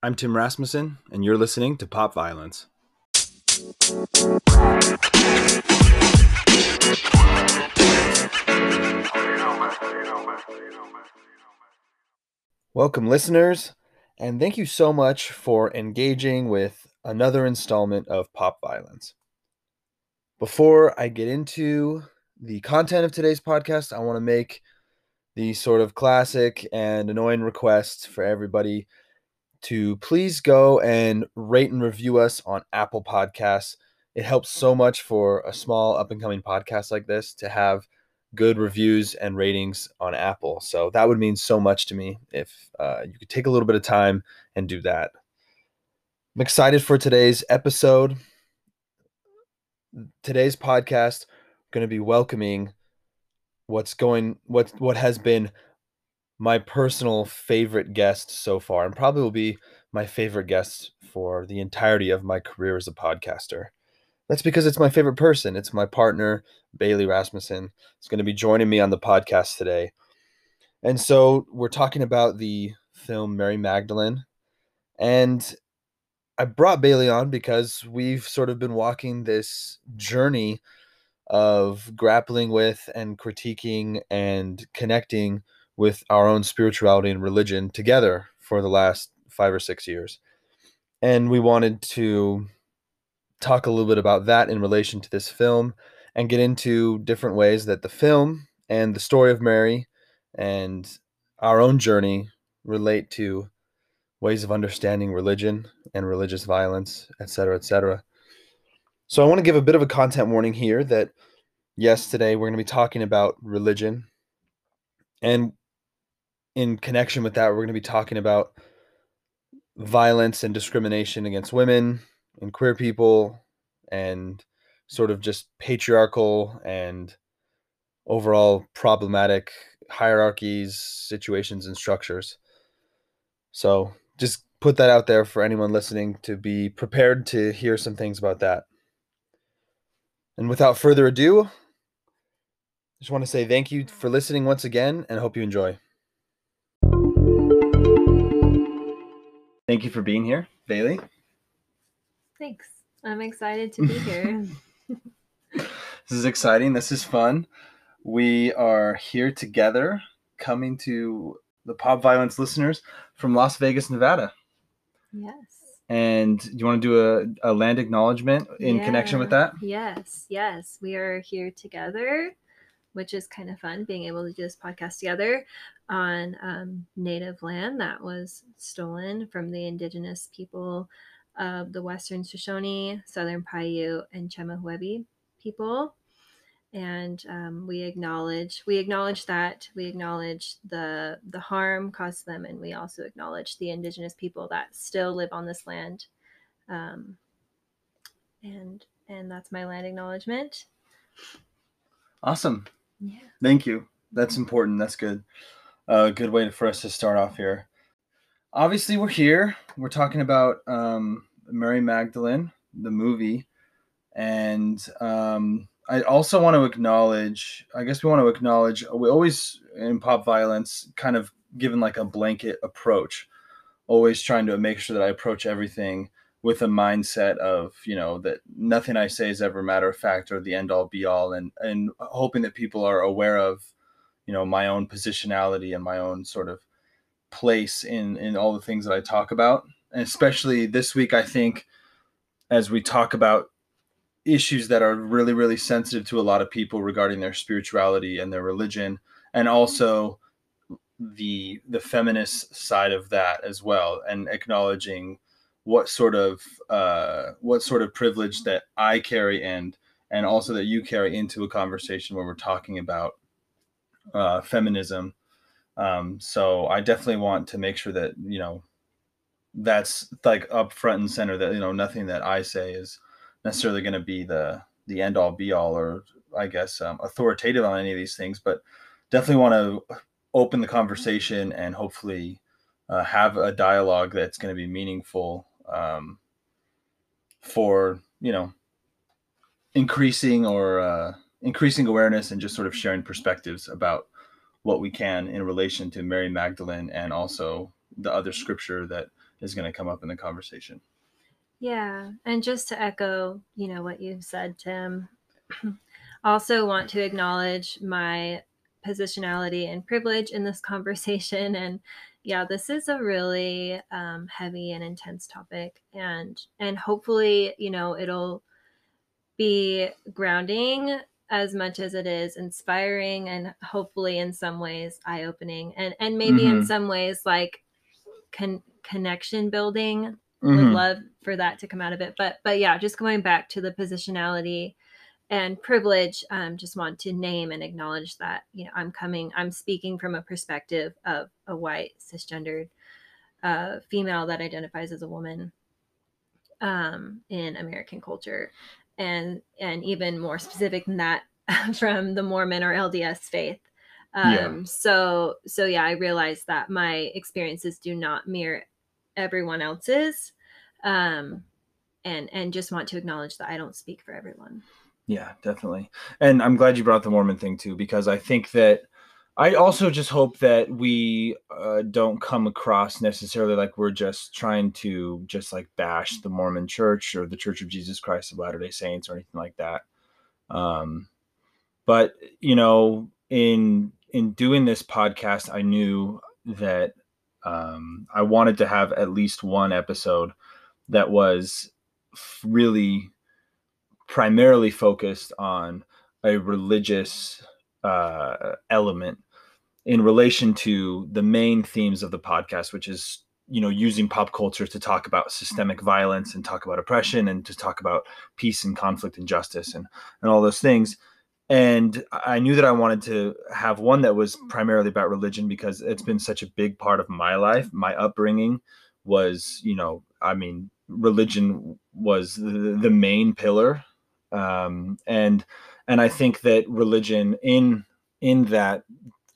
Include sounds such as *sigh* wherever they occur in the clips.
I'm Tim Rasmussen, and you're listening to Pop Violence. Welcome, listeners, and thank you so much for engaging with another installment of Pop Violence. Before I get into the content of today's podcast, I want to make the sort of classic and annoying request for everybody to please go and rate and review us on Apple Podcasts. It helps so much for a small up and coming podcast like this to have good reviews and ratings on Apple. So that would mean so much to me if uh, you could take a little bit of time and do that. I'm excited for today's episode. Today's podcast going to be welcoming what's going what what has been my personal favorite guest so far and probably will be my favorite guest for the entirety of my career as a podcaster. That's because it's my favorite person. It's my partner, Bailee Rasmussen. It's going to be joining me on the podcast today. And so we're talking about the film Mary Magdalene. And I brought Bailey on because we've sort of been walking this journey of grappling with and critiquing and connecting with our own spirituality and religion together for the last five or six years. And we wanted to talk a little bit about that in relation to this film and get into different ways that the film and the story of Mary and our own journey relate to ways of understanding religion and religious violence, etc., etc. So I want to give a bit of a content warning here that yes, today we're going to be talking about religion. And in connection with that, we're going to be talking about violence and discrimination against women and queer people and sort of just patriarchal and overall problematic hierarchies, situations, and structures. So just put that out there for anyone listening to be prepared to hear some things about that. And without further ado, just want to say thank you for listening once again and hope you enjoy. Thank you for being here, Bailee. Thanks. I'm excited to be here. *laughs* *laughs* this is exciting. This is fun. We are here together coming to the Pop Violence listeners from Las Vegas, Nevada. Yes. And you want to do a, a land acknowledgement in yeah. connection with that? Yes, yes. We are here together, which is kind of fun being able to do this podcast together on um, native land that was stolen from the indigenous people of the Western Shoshone, Southern Paiute, and Chemehuevi people. And um, we acknowledge we acknowledge that we acknowledge the the harm caused them, and we also acknowledge the indigenous people that still live on this land. Um, and and that's my land acknowledgement. Awesome. Yeah. Thank you. That's important. That's good. A good way for us to start off here. Obviously, we're here. We're talking about um, Mary Magdalene, the movie, and um, I also want to acknowledge. I guess we want to acknowledge. We always in pop violence, kind of given like a blanket approach, always trying to make sure that I approach everything with a mindset of you know that nothing I say is ever matter of fact or the end all be all, and and hoping that people are aware of you know my own positionality and my own sort of place in in all the things that I talk about. And especially this week I think as we talk about issues that are really really sensitive to a lot of people regarding their spirituality and their religion and also the the feminist side of that as well and acknowledging what sort of uh, what sort of privilege that I carry and and also that you carry into a conversation where we're talking about uh, feminism. Um, so I definitely want to make sure that you know that's like up front and center. That you know nothing that I say is necessarily going to be the the end all be all or I guess um, authoritative on any of these things, but definitely want to open the conversation and hopefully uh, have a dialogue that's going to be meaningful um, for you know increasing or uh, increasing awareness and just sort of sharing perspectives about what we can in relation to Mary Magdalene and also the other scripture that is going to come up in the conversation. Yeah, and just to echo, you know, what you've said, Tim, *clears throat* also want to acknowledge my positionality and privilege in this *laughs* conversation. And yeah, this is a really um, heavy and intense topic, and and hopefully, you know, it'll be grounding as much as it is inspiring and hopefully in some ways eye-opening and and maybe mm-hmm. in some ways like con- connection building mm-hmm. would love for that to come out of it but but yeah just going back to the positionality and privilege um, just want to name and acknowledge that you know i'm coming i'm speaking from a perspective of a white cisgendered uh, female that identifies as a woman um, in american culture and and even more specific than that *laughs* from the mormon or lds faith um, yeah. so so yeah i realized that my experiences do not mirror everyone else's um, and and just want to acknowledge that i don't speak for everyone yeah, definitely. And I'm glad you brought the Mormon thing too, because I think that I also just hope that we uh, don't come across necessarily like we're just trying to just like bash the Mormon church or the Church of Jesus Christ of Latter day Saints or anything like that. Um, but, you know, in in doing this podcast, I knew that um, I wanted to have at least one episode that was really primarily focused on a religious uh, element in relation to the main themes of the podcast, which is you know using pop culture to talk about systemic violence and talk about oppression and to talk about peace and conflict and justice and and all those things. And i knew that i wanted to have one that was primarily about religion because it's been such a big part of my life. My upbringing was you know i mean religion was the, the main pillar. Um, and and I think that religion in in that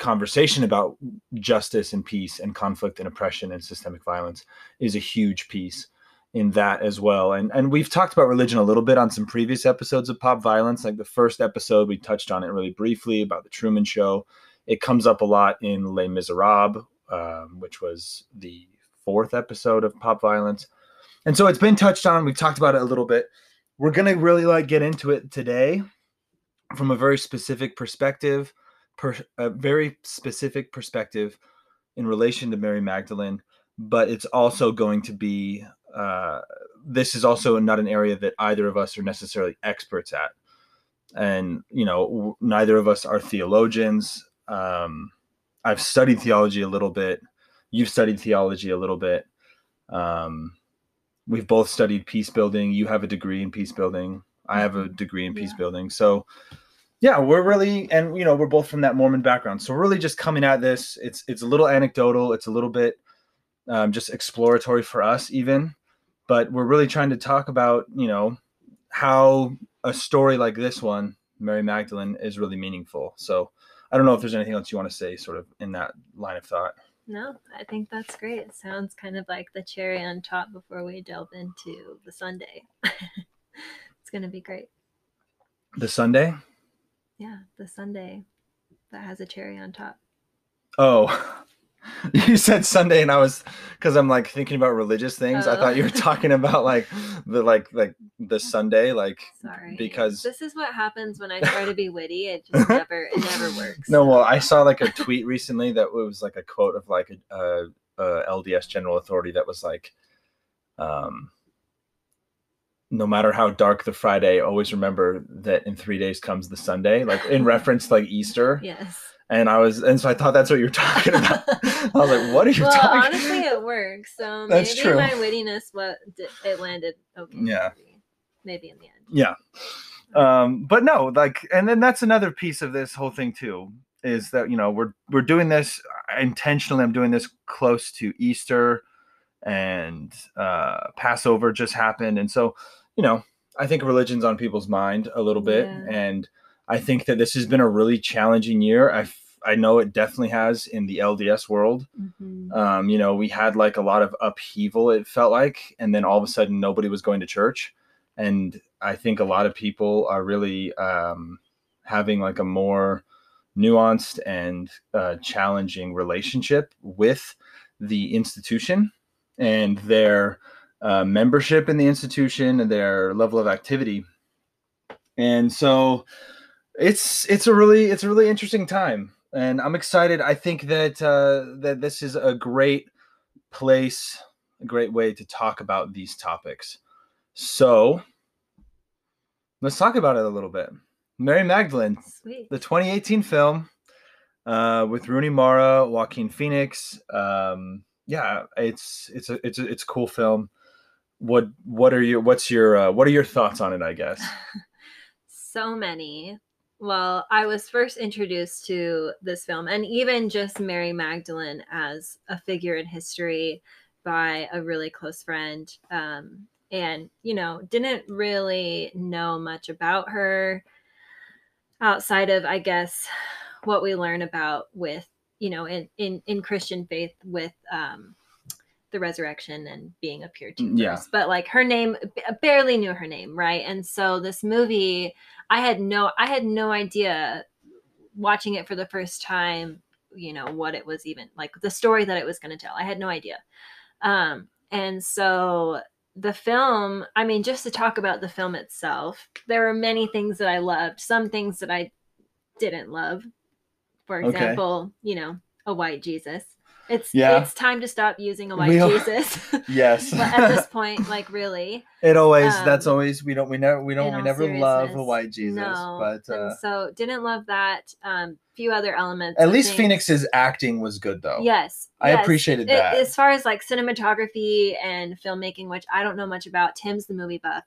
conversation about justice and peace and conflict and oppression and systemic violence is a huge piece in that as well. And and we've talked about religion a little bit on some previous episodes of Pop Violence. Like the first episode, we touched on it really briefly about the Truman Show. It comes up a lot in Les Miserables, um, which was the fourth episode of Pop Violence. And so it's been touched on. We've talked about it a little bit we're gonna really like get into it today from a very specific perspective, per, a very specific perspective in relation to Mary Magdalene. But it's also going to be uh, this is also not an area that either of us are necessarily experts at, and you know neither of us are theologians. Um, I've studied theology a little bit. You've studied theology a little bit. Um, we've both studied peace building. You have a degree in peace building. I have a mm-hmm. degree in peace yeah. building. So yeah, we're really and you know, we're both from that Mormon background. So we're really just coming at this. It's it's a little anecdotal, it's a little bit um, just exploratory for us even, but we're really trying to talk about, you know, how a story like this one, Mary Magdalene, is really meaningful. So I don't know if there's anything else you want to say sort of in that line of thought. No, I think that's great. It sounds kind of like the cherry on top before we delve into the sundae. *laughs* it's going to be great. The sundae? Yeah, the sundae that has a cherry on top. Oh, *laughs* you said Sunday, and I was because I'm like thinking about religious things. Oh. I thought you were oh. talking about like the like like the *laughs* Sunday, like sorry because this is what happens when I try to be witty. It just *laughs* never it never works. No, well, I saw like a tweet recently that was like a quote of like a, a, a LDS General Authority that was like, um, no matter how dark the Friday, always remember that in three days comes the Sunday, like in *laughs* reference to like Easter. Yes and I was, and so I thought that's what you're talking about. *laughs* I was like, "What are you well, talking?" Honestly, it works. So *laughs* that's maybe true. my wittiness, what it landed okay. Yeah. Maybe in the end. Yeah. Um, but no, like, and then that's another piece of this whole thing too, is that you know we're we're doing this intentionally. I'm doing this close to Easter, and uh, Passover just happened, and so you know I think religion's on people's mind a little bit, yeah. and I think that this has been a really challenging year. I I know it definitely has in the LDS world. Mm-hmm. Um, you know, we had like a lot of upheaval, it felt like, and then all of a sudden nobody was going to church. And I think a lot of people are really um, having like a more nuanced and uh, challenging relationship with the institution and their uh, membership in the institution and their level of activity. And so it's it's a really it's a really interesting time, and I'm excited. I think that uh, that this is a great place, a great way to talk about these topics. So let's talk about it a little bit. Mary Magdalene, Sweet. the 2018 film uh, with Rooney Mara, Joaquin Phoenix. Um, yeah, it's it's a it's a it's a cool film. What what are your what's your uh, what are your thoughts on it? I guess. *laughs* so many. Well, I was first introduced to this film and even just Mary Magdalene as a figure in history by a really close friend. Um, and, you know, didn't really know much about her outside of, I guess, what we learn about with, you know, in, in, in Christian faith with um, the resurrection and being appeared to Yeah. first. But like her name, barely knew her name, right? And so this movie, I had no, I had no idea watching it for the first time, you know, what it was even like the story that it was going to tell. I had no idea. Um, and so the film, I mean, just to talk about the film itself, there were many things that I loved, some things that I didn't love. For Okay. example, you know, a white Jesus. It's Yeah. it's time to stop using a white all- Jesus. *laughs* *laughs* Yes. but at this point, like really, it always that's um, always we don't we never we don't we never love a white Jesus, no. but uh, so didn't love that. Um, few other elements. at of least things. Phoenix's acting was good though. Yes, I yes. appreciated It- that. as far as like cinematography and filmmaking, which I don't know much about. Tim's the movie buff.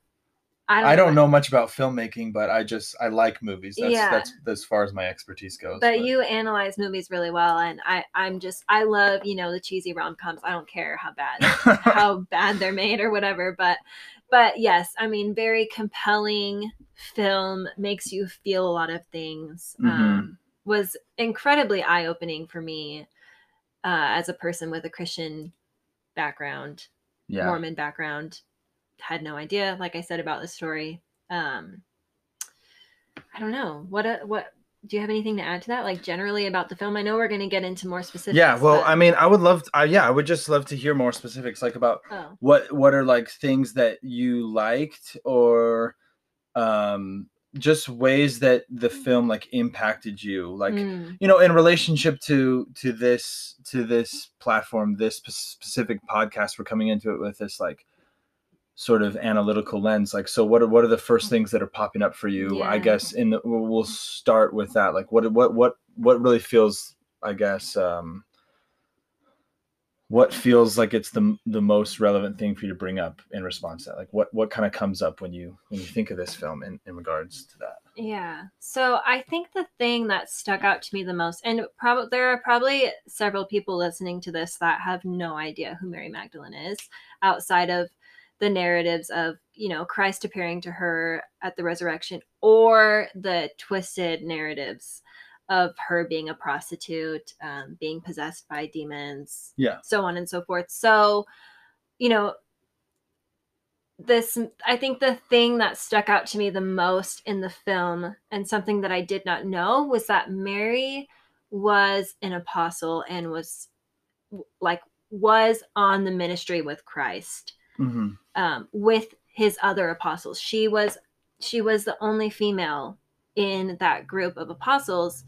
I don't. I don't know much about filmmaking, but I just I like movies. That's Yeah. that's as far as my expertise goes. But you analyze movies really well, and I, I'm just, I love, you know, the cheesy rom coms. I don't care how bad, *laughs* how bad they're made or whatever. But, but yes, I mean, very compelling film makes you feel a lot of things. Mhm. Um, was incredibly eye opening for me uh, as a person with a Christian background, yeah. Mormon background. Had no idea, like I said, about the story. Um, I don't know what a, what. Do you have anything to add to that? Like generally about the film? I know we're going to get into more specifics. Yeah, well, but- I mean, I would love, to, I, yeah, I would just love to hear more specifics, like about oh, what what are like things that you liked, or um, just ways that the film like impacted you, like mm, you know, in relationship to to this to this platform, this spe- specific podcast, we're coming into it with this like sort of analytical lens. Like, so what are what are the first things that are popping up for you? I guess in the, we'll we'll start with that. Like, what what what what really feels, I guess, um, what feels like it's the the most relevant thing for you to bring up in response to that? Like, what what kind of comes up when you when you think of this film in in regards to that? yeah. So I think the thing that stuck out to me the most, and probably there are probably several people listening to this that have no idea who Mary Magdalene is outside of the narratives of you know Christ appearing to her at the resurrection or the twisted narratives of her being a prostitute, um, being possessed by demons, Yeah. so on and so forth. So, you know, this I think the thing that stuck out to me the most in the film and something that I did not know was that Mary was an apostle and was like was on the ministry with Christ hmm um, with his other apostles. She was she was the only female in that group of apostles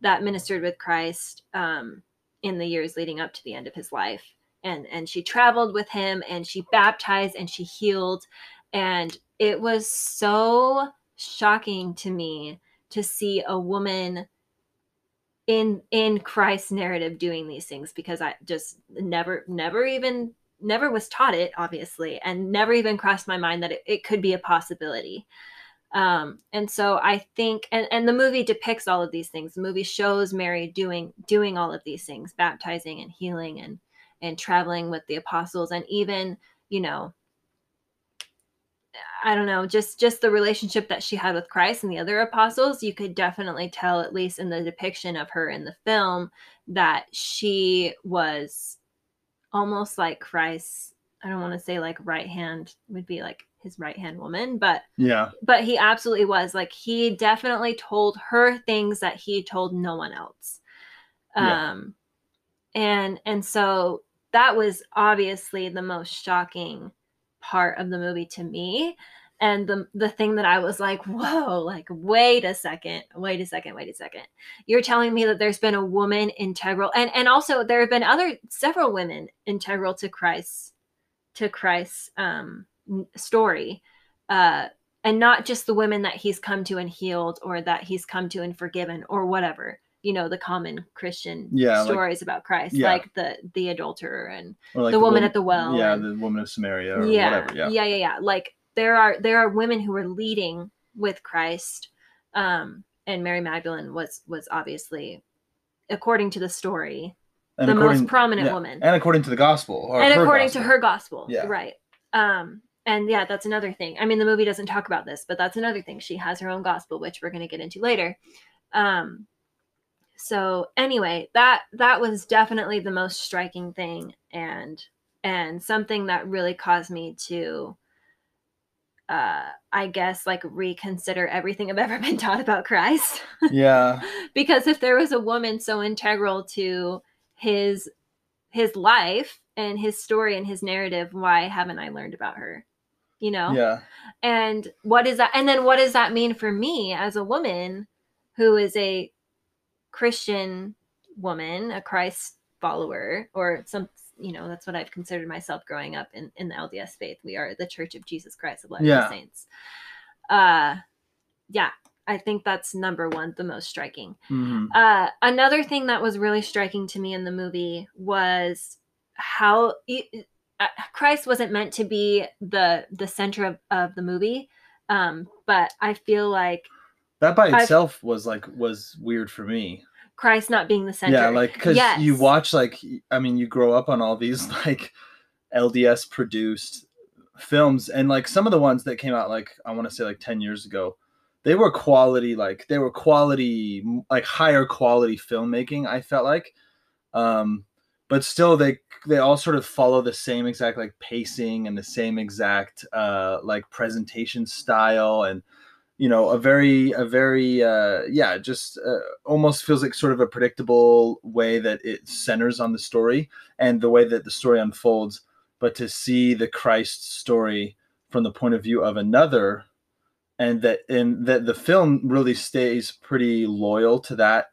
that ministered with Christ um, in the years leading up to the end of his life. And and she traveled with him and she baptized and she healed. And it was so shocking to me to see a woman in in Christ's narrative doing these things because I just never never even never was taught it obviously and never even crossed my mind that it, it could be a possibility. Um and so i think and and the movie depicts all of these things. The movie shows mary doing doing all of these things baptizing and healing and and traveling with the apostles and even you know i don't know just just the relationship that she had with christ and the other apostles you could definitely tell at least in the depiction of her in the film that she was almost like Christ. I don't want to say like right hand would be like his right hand woman, but Yeah. but he absolutely was like he definitely told her things that he told no one else. Yeah. Um and and so that was obviously the most shocking part of the movie to me and the the thing that I was like, whoa, like wait a second, wait a second, wait a second. You're telling me that there's been a woman integral and and also there have been other several women integral to Christ's to Christ's um story. Uh and not just the women that he's come to and healed or that he's come to and forgiven or whatever you know the common christian Yeah, like- stories about christ yeah. like the the adulterer and like the woman wom- at the well Yeah, and- the woman of Samaria or yeah, whatever. Yeah. yeah, yeah, yeah. Like there are there are women who are leading with Christ, um, and Mary Magdalene was was obviously, according to the story, And the most prominent yeah, woman, And according to the gospel. Or and according gospel. to her gospel, Yeah. right? Um, and yeah, that's another thing. I mean, the movie doesn't talk about this, but that's another thing. She has her own gospel, which we're going to get into later. Um, so anyway, that that was definitely the most striking thing, and and something that really caused me to, uh, I guess, like reconsider everything I've *laughs* ever been taught about Christ *laughs* Yeah. because if there was a woman so integral to his his life and his story and his narrative why haven't i learned about her you know Yeah. and what is that and then what does that mean for me as a woman who is a christian woman a christ follower or some you know that's what i've considered myself growing up in in the lds faith we are the church of jesus christ of latter-day Yeah. saints uh yeah i think that's number one the most striking Mhm. uh, another thing that was really striking to me in the movie was how it, uh, Christ wasn't meant to be the the center of, of the movie, um, but I feel like That by I've- itself was like was weird for me. Christ not being the center. Yeah, like because Yes. you watch like I mean you grow up on all these *laughs* like LDS produced films and like some of the ones that came out like I want to say like 10 years ago they were quality like they were quality like higher quality filmmaking I felt like um but still they they all sort of follow the same exact like pacing and the same exact uh like presentation style and you know a very a very uh yeah just uh, almost feels like sort of a predictable way that it centers on the story and the way that the story unfolds but to see the christ story from the point of view of another and that and that the film really stays pretty loyal to that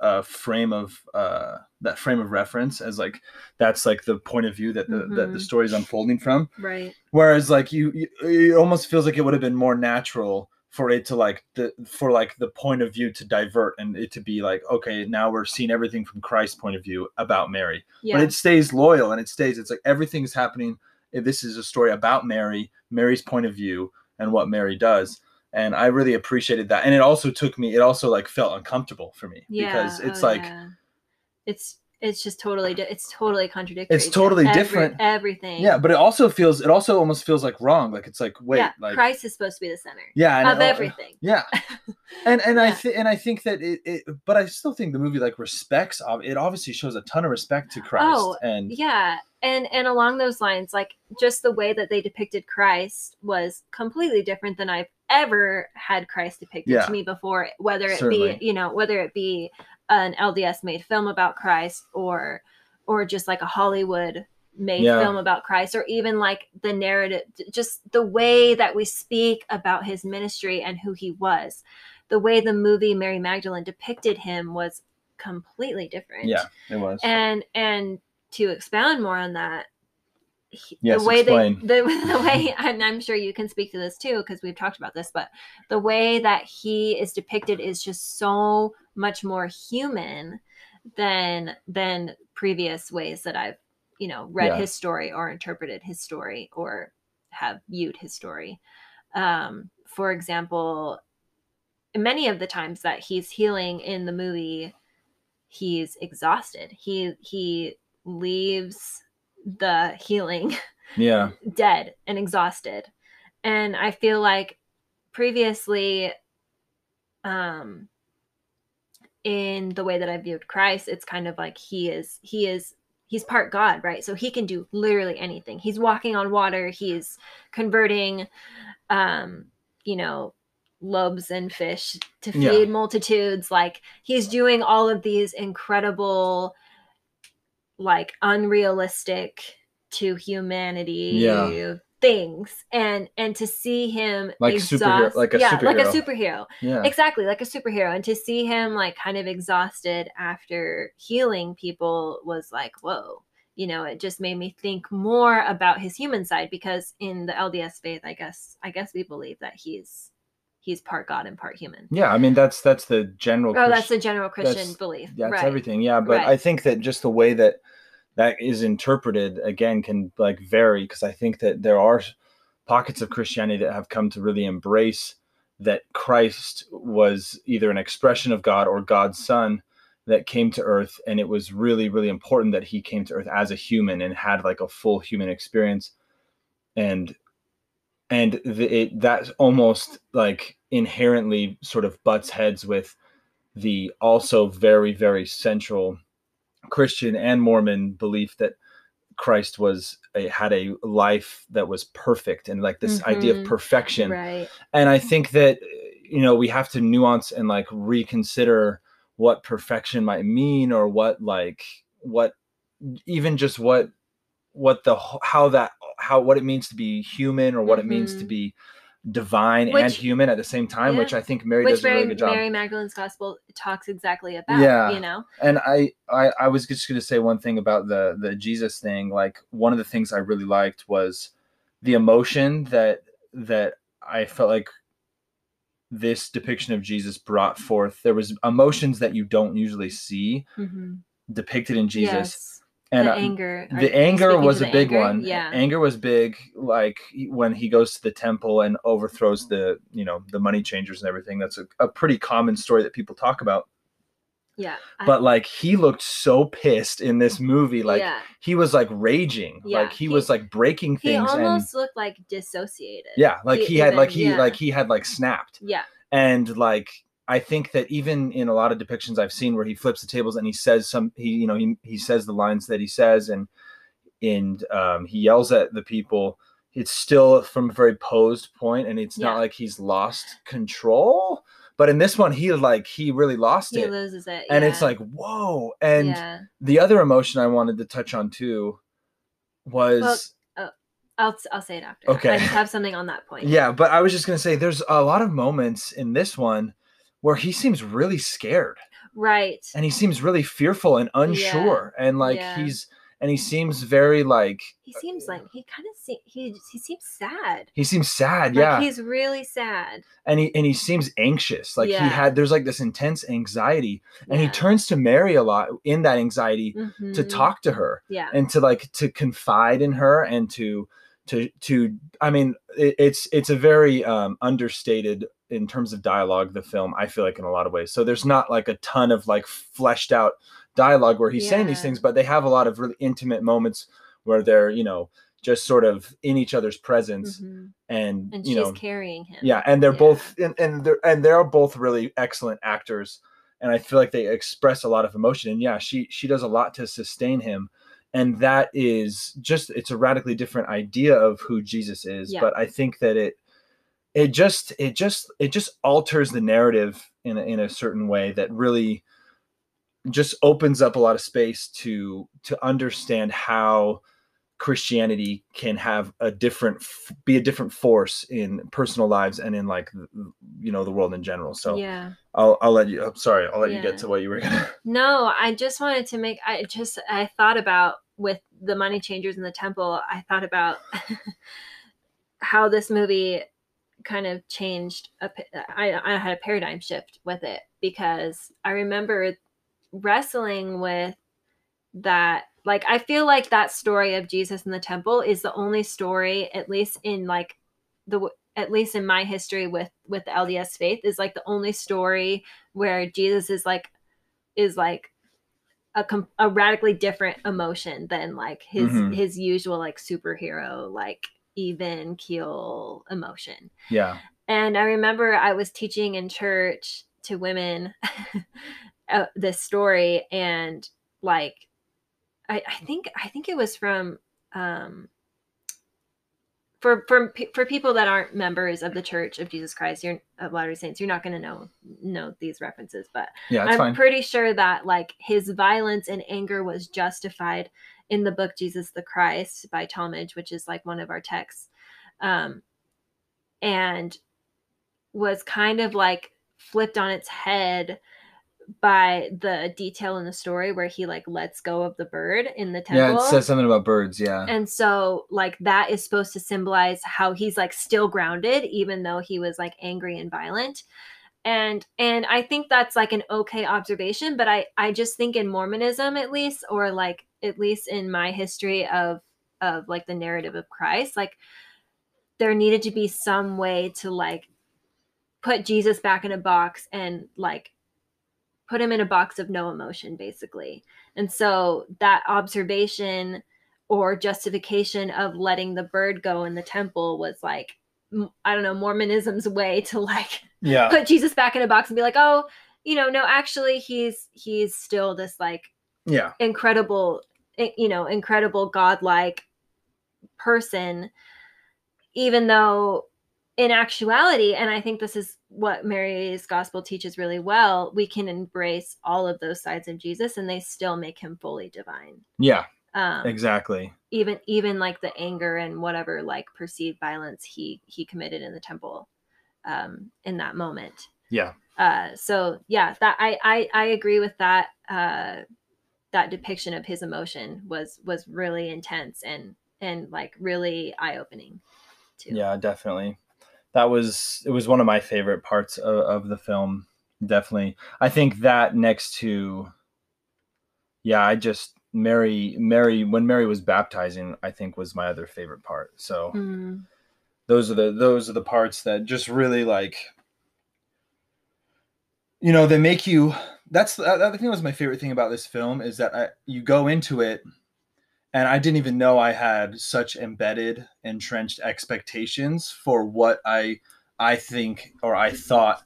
uh frame of uh that frame of reference as like that's like the point of view that the that the Mhm. story is unfolding from right. whereas like you, you it almost feels like it would have been more natural for it to like the for like the point of view to divert and it to be like okay now we're seeing everything from christ's point of view about mary Yeah. but it stays loyal and it stays it's like everything is happening this is a story about mary mary's point of view and what mary does and i really appreciated that and it also took me it also like felt uncomfortable for me yeah. because it's oh, like yeah. it's it's just totally it's totally contradictory. It's to totally every- different. Everything. yeah but it also feels it also almost feels like wrong like it's like wait yeah. like Christ is supposed to be the center yeah of everything. Yeah, *laughs* and and I Yeah. think and I think that it, it, but I still think the movie like respects. It obviously shows a ton of respect to Christ, Oh, and yeah and and along those lines like just the way that they depicted christ was completely different than i've ever had christ depicted Yeah. to me before whether it Certainly. be you know whether it be an lds made film about christ or or just like a hollywood made Yeah. film about christ or even like the narrative just the way that we speak about his ministry and who he was the way the movie mary magdalene depicted him was completely different yeah, it was. and and to expound more on that he- Yes, the way explain. they the, the *laughs* way and i'm sure you can speak to this too because we've talked about this but the way that he is depicted is just so much more human than than previous ways that i've you know read Yeah. his story or interpreted his story or have viewed his story um for example many of the times that he's healing in the movie he's exhausted he he leaves the healing *laughs* yeah, dead and exhausted. And i feel like previously um in the way that i viewed christ it's kind of like he is he is he's part god right? So he can do literally anything. He's walking on water. He's converting um you know loaves and fish to feed Yeah. multitudes. Like he's doing all of these incredible like unrealistic to humanity Yeah. things and and to see him Like superhero- like a yeah like a superhero. superhero Yeah. exactly like a superhero and to see him like kind of exhausted after healing people was like whoa you know it just made me think more about his human side because in the lds faith i guess i guess we believe that he's he's part god and part human. Yeah, I mean that's that's the general oh that's the general christian that's- belief. that's right. everything. Yeah but Right. i think that just the way that that is interpreted again can like vary because i think that there are pockets of christianity that have come to really embrace that christ was either an expression of god or god's son that came to earth and it was really really important that he came to earth as a human and had like a full human experience. And and the, it that's almost like inherently sort of butts heads with the also very very central christian and mormon belief that christ was a, had a life that was perfect and like this idea of Mhm. perfection right and i think that you know we have to nuance and like reconsider what perfection might mean or what like what even just what what the how that how what it means to be human or what it means to Mhm. be divine and human at the same time yeah. which i think mary which does a really mary, good job mary magdalene's gospel talks exactly about Yeah. you know and I, I i was just going to say one thing about the the jesus thing like one of the things i really liked was the emotion that that i felt like this depiction of jesus brought forth there was emotions that you don't usually see Mhm. depicted in jesus yes and the anger. The anger was a big anger? one. Yeah. Anger was big like when he goes to the temple and overthrows the you know the money changers and everything. That's a, a pretty common story that people talk about. Yeah I- but like he looked so pissed in this movie. Like yeah. he was like raging. Yeah, like he, he- was like breaking he things and almost looked like dissociated yeah like he he, had like he yeah. like he had like snapped. Yeah. And like i think that even in a lot of depictions i've seen where he flips the tables and he says some he you know he, he says the lines that he says and and um, he yells at the people it's still from a very posed point and it's not like he's lost control but in this one he like he really lost he it He loses it and it's like whoa and yeah the other emotion I wanted to touch on too was I'll I'll say it after. Okay. I have something on that point. yeah, but I was just gonna say there's a lot of moments in this one where he seems really scared Right. and he seems really fearful and unsure and like yeah. he's and he seems very like He seems like he kind of se- he he seems sad. he seems sad, Like yeah, he's really sad. and he and he seems anxious, like he had there's like this intense anxiety, and he turns to Mary a lot in that anxiety to Mhm. talk to her, Yeah. and to like to confide in her and to to to i mean it, it's it's a very um understated in terms of dialogue the film i feel like in a lot of ways so there's not like a ton of like fleshed out dialogue where he's saying these things but they have a lot of really intimate moments where they're you know just sort of in each other's presence Mhm. and, And you she's know carrying him. yeah and they're Yeah. both and, and they're and they're both really excellent actors and i feel like they express a lot of emotion and yeah she she does a lot to sustain him and that is just it's a radically different idea of who jesus is Yeah. but i think that it it just it just it just alters the narrative in a, in a certain way that really just opens up a lot of space to to understand how christianity can have a different be a different force in personal lives and in like you know the world in general so yeah. i'll i'll let you i'm sorry i'll let you get to what you were gonna *laughs* No, I just wanted to make. I just I thought about with the money changers in the temple. I thought about *laughs* how this movie kind of changed. A, I I had a paradigm shift with it because I remember wrestling with that. Like I feel like that story of Jesus in the temple is the only story, at least in like the at least in my history with with the LDS faith, is like the only story where Jesus is like is like a, com- a radically different emotion than like his Mhm. his usual like superhero like even keel emotion yeah and i remember i was teaching in church to women *laughs* uh, this story and like I, I think i think it was from um for for for people that aren't members of the Church of Jesus Christ, you're of Latter Day Saints, you're not going to know know these references, but Yeah, I'm fine. pretty sure that like his violence and anger was justified in the book Jesus the Christ by Talmage, which is like one of our texts, um, and was kind of like flipped on its head by the detail in the story where he like lets go of the bird in the temple. yeah, it says something about birds. Yeah. And so, like, that is supposed to symbolize how he's like still grounded, even though he was like angry and violent. And and I think that's like an okay observation, but I I just think in Mormonism at least, or like at least in my history of of like the narrative of Christ, like there needed to be some way to like put Jesus back in a box and like put him in a box of no emotion basically. And so that observation or justification of letting the bird go in the temple was like I don't know Mormonism's way to like yeah. put Jesus back in a box and be like, "Oh, you know, no, actually he's he's still this like Yeah. incredible you know, incredible godlike person even though in actuality and I think this is what Mary's gospel teaches really well, we can embrace all of those sides of Jesus and they still make him fully divine. Yeah. Um Exactly. even even like the anger and whatever like perceived violence he he committed in the temple um in that moment Yeah. uh so yeah that i i, I agree with that uh that depiction of his emotion was was really intense and and like really eye-opening too Yeah, definitely. That was it was one of my favorite parts of, of the film. Definitely. I think that next to yeah, I just Mary Mary when Mary was baptizing, I think was my other favorite part. So Mm, those are the those are the parts that just really like you know they make you that's the other thing that was my favorite thing about this film is that I, you go into it and i didn't even know i had such embedded entrenched expectations for what i i think or i thought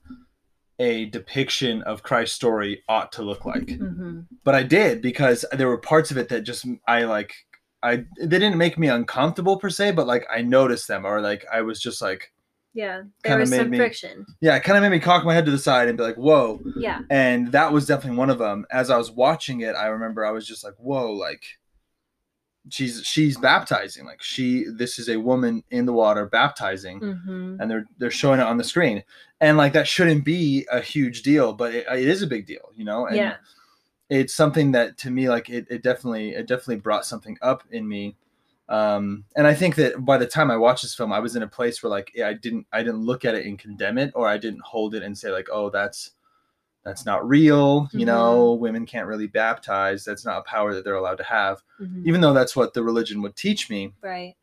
a depiction of christ's story ought to look like mhm. but I did because there were parts of it that just I like I they didn't make me uncomfortable per se, but like I noticed them or like I was just like yeah there was some me- friction yeah, it kind of made me cock my head to the side and be like, whoa. yeah And that was definitely one of them. As I was watching it, I remember I was just like, whoa, like she's she's baptizing. Like she this is a woman in the water baptizing hmm and they're they're showing it on the screen. And like that shouldn't be a huge deal, but it, it is a big deal, you know? And yeah it's something that to me like it, it definitely it definitely brought something up in me um and i think that by the time i watched this film i was in a place where like i didn't i didn't look at it and condemn it or i didn't hold it and say like oh that's that's not real. You know women can't really baptize. That's not a power that they're allowed to have mhm. even though that's what the religion would teach me. Right.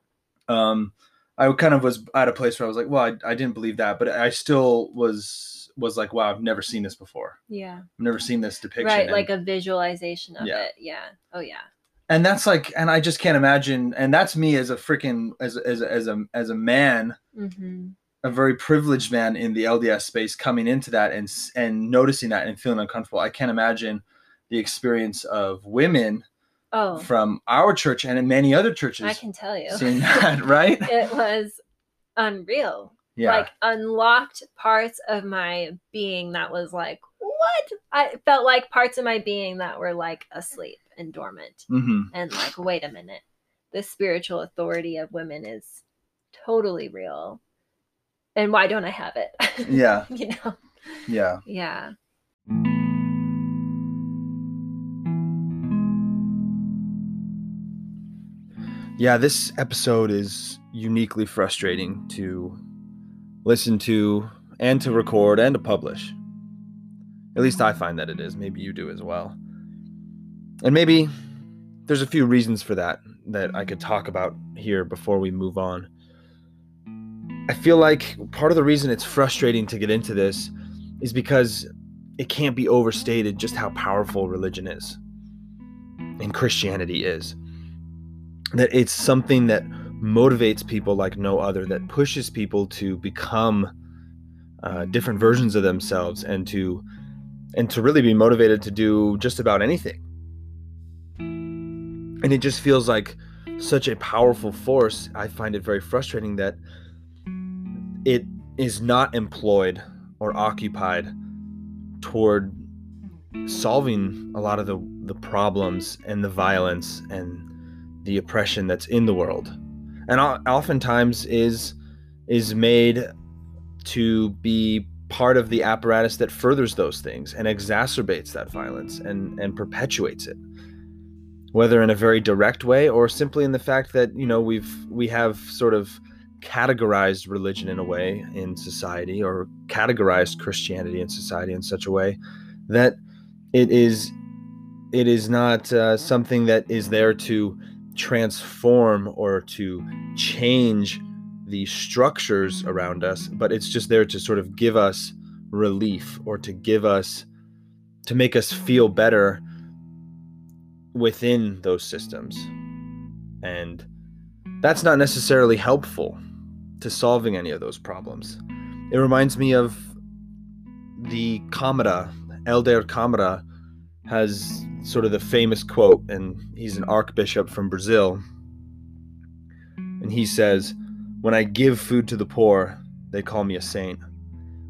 Um i kind of was at a place where i was like well i, I didn't believe that but i still was was like wow i've never seen this before. Yeah. I've never seen this depiction right and- like a visualization of Yeah. it. Yeah. Oh yeah and that's like and i just can't imagine and that's me as a freaking as as as a as a man hmm a very privileged man in the lds space coming into that and and noticing that and feeling uncomfortable. I can't imagine the experience of women oh. from our church and in many other churches i can tell you. seeing that *laughs* right? It was unreal. Yeah. Like unlocked parts of my being that was like what? I felt like parts of my being that were like asleep and dormant. Hmm and like wait a minute. The spiritual authority of women is totally real. And why don't i have it? *laughs* Yeah. You know? Yeah. Yeah. Yeah, this episode is uniquely frustrating to listen to and to record and to publish. At least I find that it is. Maybe you do as well. And maybe there's a few reasons for that that I could talk about here before we move on. I feel like part of the reason it's frustrating to get into this is because it can't be overstated just how powerful religion is and Christianity is that it's something that motivates people like no other that pushes people to become uh, different versions of themselves and to and to really be motivated to do just about anything and it just feels like such a powerful force, I find it very frustrating that it is not employed or occupied toward solving a lot of the, the problems and the violence and the oppression that's in the world. And oftentimes is is made to be part of the apparatus that furthers those things and exacerbates that violence and and perpetuates it whether in a very direct way or simply in the fact that you know we've we have sort of categorized religion in a way in society or categorized christianity in society in such a way that it is it is not uh, something that is there to transform or to change the structures around us, but it's just there to sort of give us relief or to give us, to make us feel better within those systems. And that's not necessarily helpful to solving any of those problems. It reminds me of the Câmara, Helder Câmara has sort of the famous quote, and he's an archbishop from Brazil. And he says, when I give food to the poor, they call me a saint.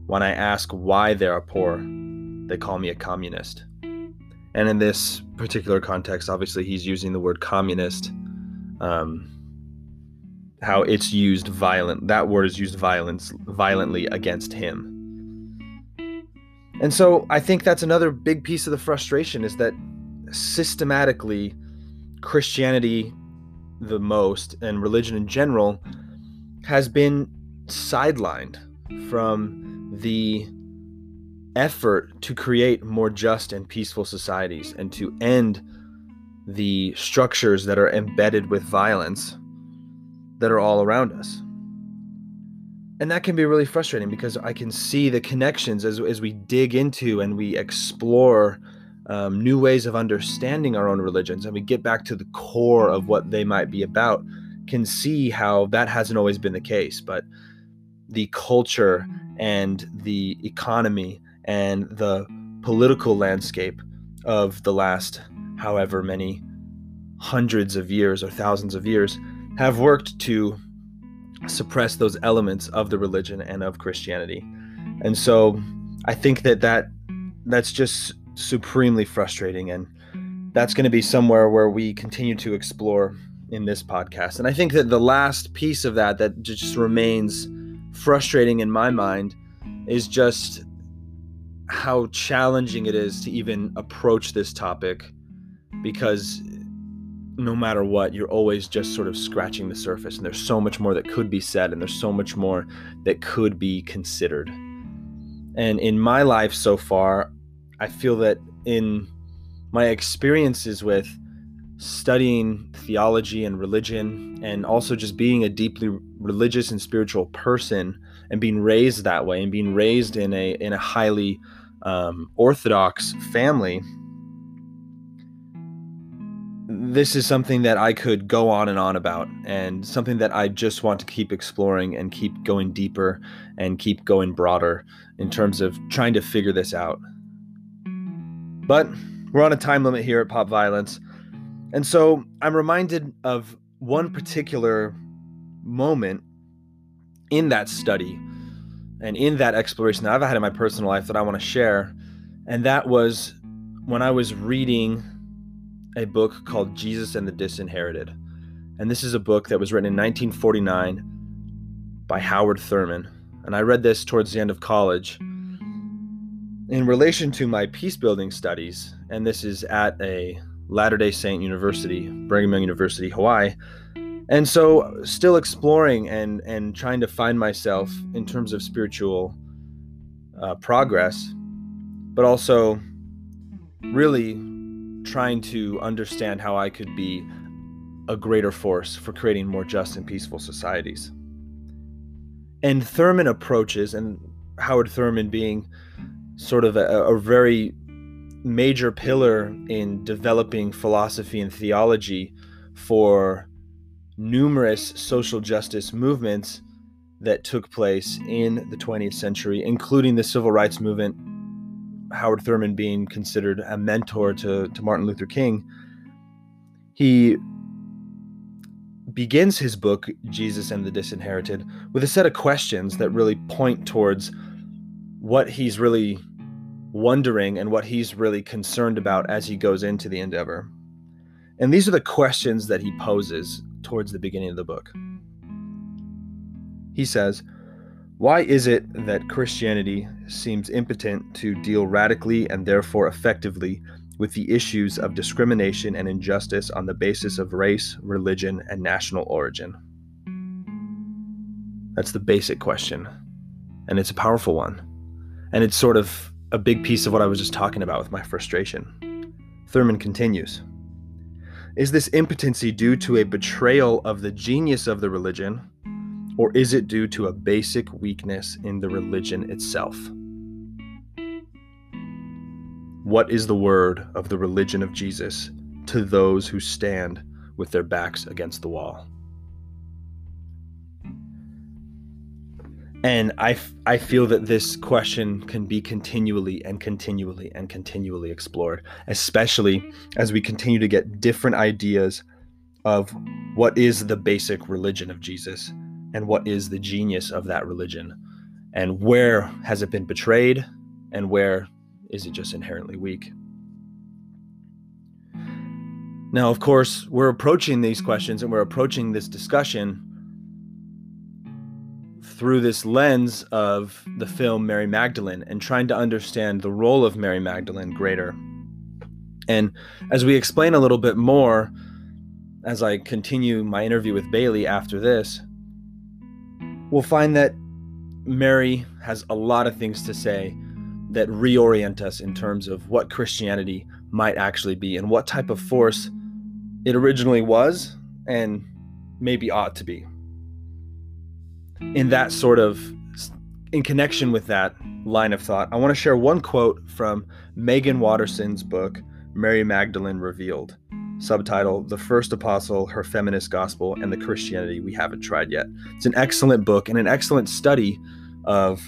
When I ask why they are poor, they call me a communist. And in this particular context, obviously, he's using the word communist, um, how it's used violent. That word is used violence violently against him. And so I think that's another big piece of the frustration is that systematically Christianity the most and religion in general has been sidelined from the effort to create more just and peaceful societies and to end the structures that are embedded with violence that are all around us. And that can be really frustrating because I can see the connections as, as we dig into and we explore um, new ways of understanding our own religions and we get back to the core of what they might be about can see how that hasn't always been the case, but the culture and the economy and the political landscape of the last however many hundreds of years or thousands of years have worked to suppress those elements of the religion and of Christianity. And so I think that that that's just supremely frustrating and that's going to be somewhere where we continue to explore in this podcast. And I think that the last piece of that that just remains frustrating in my mind is just how challenging it is to even approach this topic because no matter what, you're always just sort of scratching the surface, and there's so much more that could be said, and there's so much more that could be considered. And in my life so far, I feel that in my experiences with studying theology and religion and also just being a deeply religious and spiritual person and being raised that way and being raised in a in a highly um, orthodox family this is something that I could go on and on about, and something that I just want to keep exploring and keep going deeper and keep going broader in terms of trying to figure this out. But we're on a time limit here at Pop Violence. And so I'm reminded of one particular moment in that study and in that exploration that I've had in my personal life that I want to share. And that was when I was reading a book called Jesus and the Disinherited. And this is a book that was written in 1949 by Howard Thurman. And I read this towards the end of college in relation to my peace building studies. And this is at a Latter day Saint University, Brigham Young University, Hawaii. And so, still exploring and, and trying to find myself in terms of spiritual uh, progress, but also really trying to understand how I could be a greater force for creating more just and peaceful societies. And Thurman approaches, and Howard Thurman being sort of a, a very major pillar in developing philosophy and theology for numerous social justice movements that took place in the 20th century, including the civil rights movement, Howard Thurman being considered a mentor to, to Martin Luther King. He begins his book, Jesus and the Disinherited, with a set of questions that really point towards what he's really wondering and what he's really concerned about as he goes into the endeavor. And these are the questions that he poses towards the beginning of the book. He says, Why is it that Christianity seems impotent to deal radically and therefore effectively with the issues of discrimination and injustice on the basis of race, religion, and national origin? That's the basic question. And it's a powerful one. And it's sort of a big piece of what I was just talking about with my frustration. Thurman continues Is this impotency due to a betrayal of the genius of the religion, or is it due to a basic weakness in the religion itself? What is the word of the religion of Jesus to those who stand with their backs against the wall? And I, I feel that this question can be continually and continually and continually explored, especially as we continue to get different ideas of what is the basic religion of Jesus and what is the genius of that religion and where has it been betrayed and where is it just inherently weak? Now, of course, we're approaching these questions and we're approaching this discussion through this lens of the film Mary Magdalene and trying to understand the role of Mary Magdalene greater. And as we explain a little bit more, as I continue my interview with Bailee after this, we'll find that Mary has a lot of things to say that reorient us in terms of what Christianity might actually be and what type of force it originally was and maybe ought to be. In that sort of in connection with that line of thought, I want to share one quote from Meggan Watterson's book Mary Magdalene Revealed, subtitle The First Apostle, Her Feminist Gospel, and the Christianity We Haven't Tried Yet. It's an excellent book and an excellent study of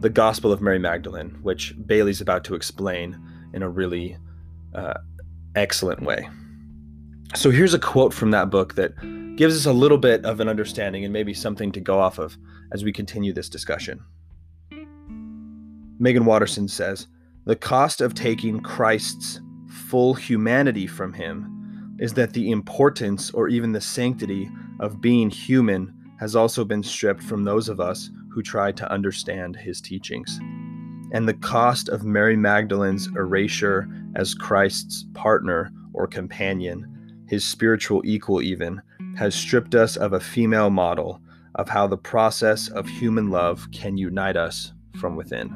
the Gospel of Mary Magdalene, which Bailee's about to explain in a really uh, excellent way. So here's a quote from that book that gives us a little bit of an understanding and maybe something to go off of as we continue this discussion. Meggan Watterson says The cost of taking Christ's full humanity from him is that the importance or even the sanctity of being human has also been stripped from those of us who try to understand his teachings. And the cost of Mary Magdalene's erasure as Christ's partner or companion, his spiritual equal even, has stripped us of a female model of how the process of human love can unite us from within.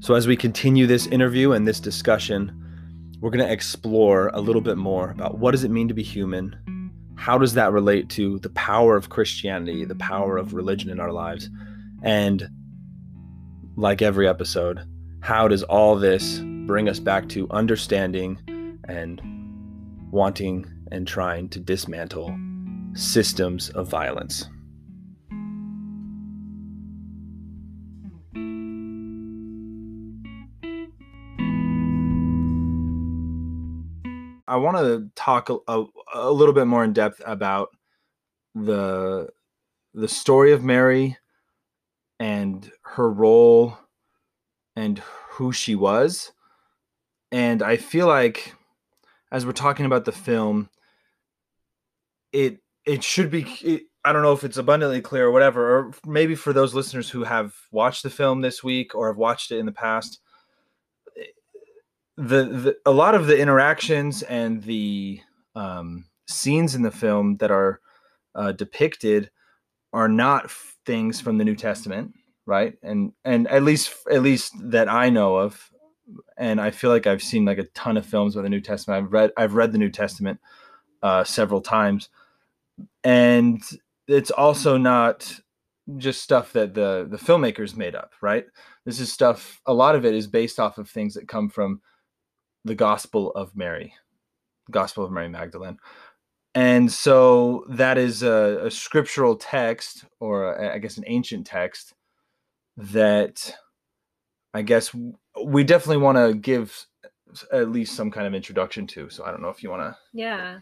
So, as we continue this interview and this discussion, we're going to explore a little bit more about what does it mean to be human how does that relate to the power of Christianity, the power of religion in our lives? And like every episode, how does all this bring us back to understanding and wanting and trying to dismantle systems of violence? I want to talk a, a, little bit more in depth about the the story of Mary and her role and who she was. And I feel like as we're talking about the film, it it should be it, I don't know if it's abundantly clear or whatever, or maybe for those listeners who have watched the film this week or have watched it in the past, the, the a lot of the interactions and the um, scenes in the film that are uh, depicted are not f- things from the New Testament, right? And and at least at least that I know of, and I feel like I've seen like a ton of films with the New Testament. I've read I've read the New Testament uh, several times, and it's also not just stuff that the the filmmakers made up, right? This is stuff. A lot of it is based off of things that come from the Gospel of Mary, Gospel of Mary Magdalene. And so that is a, a scriptural text, or a, I guess an ancient text, that I guess we definitely want to give at least some kind of introduction to. So I don't know if you want to. Yeah.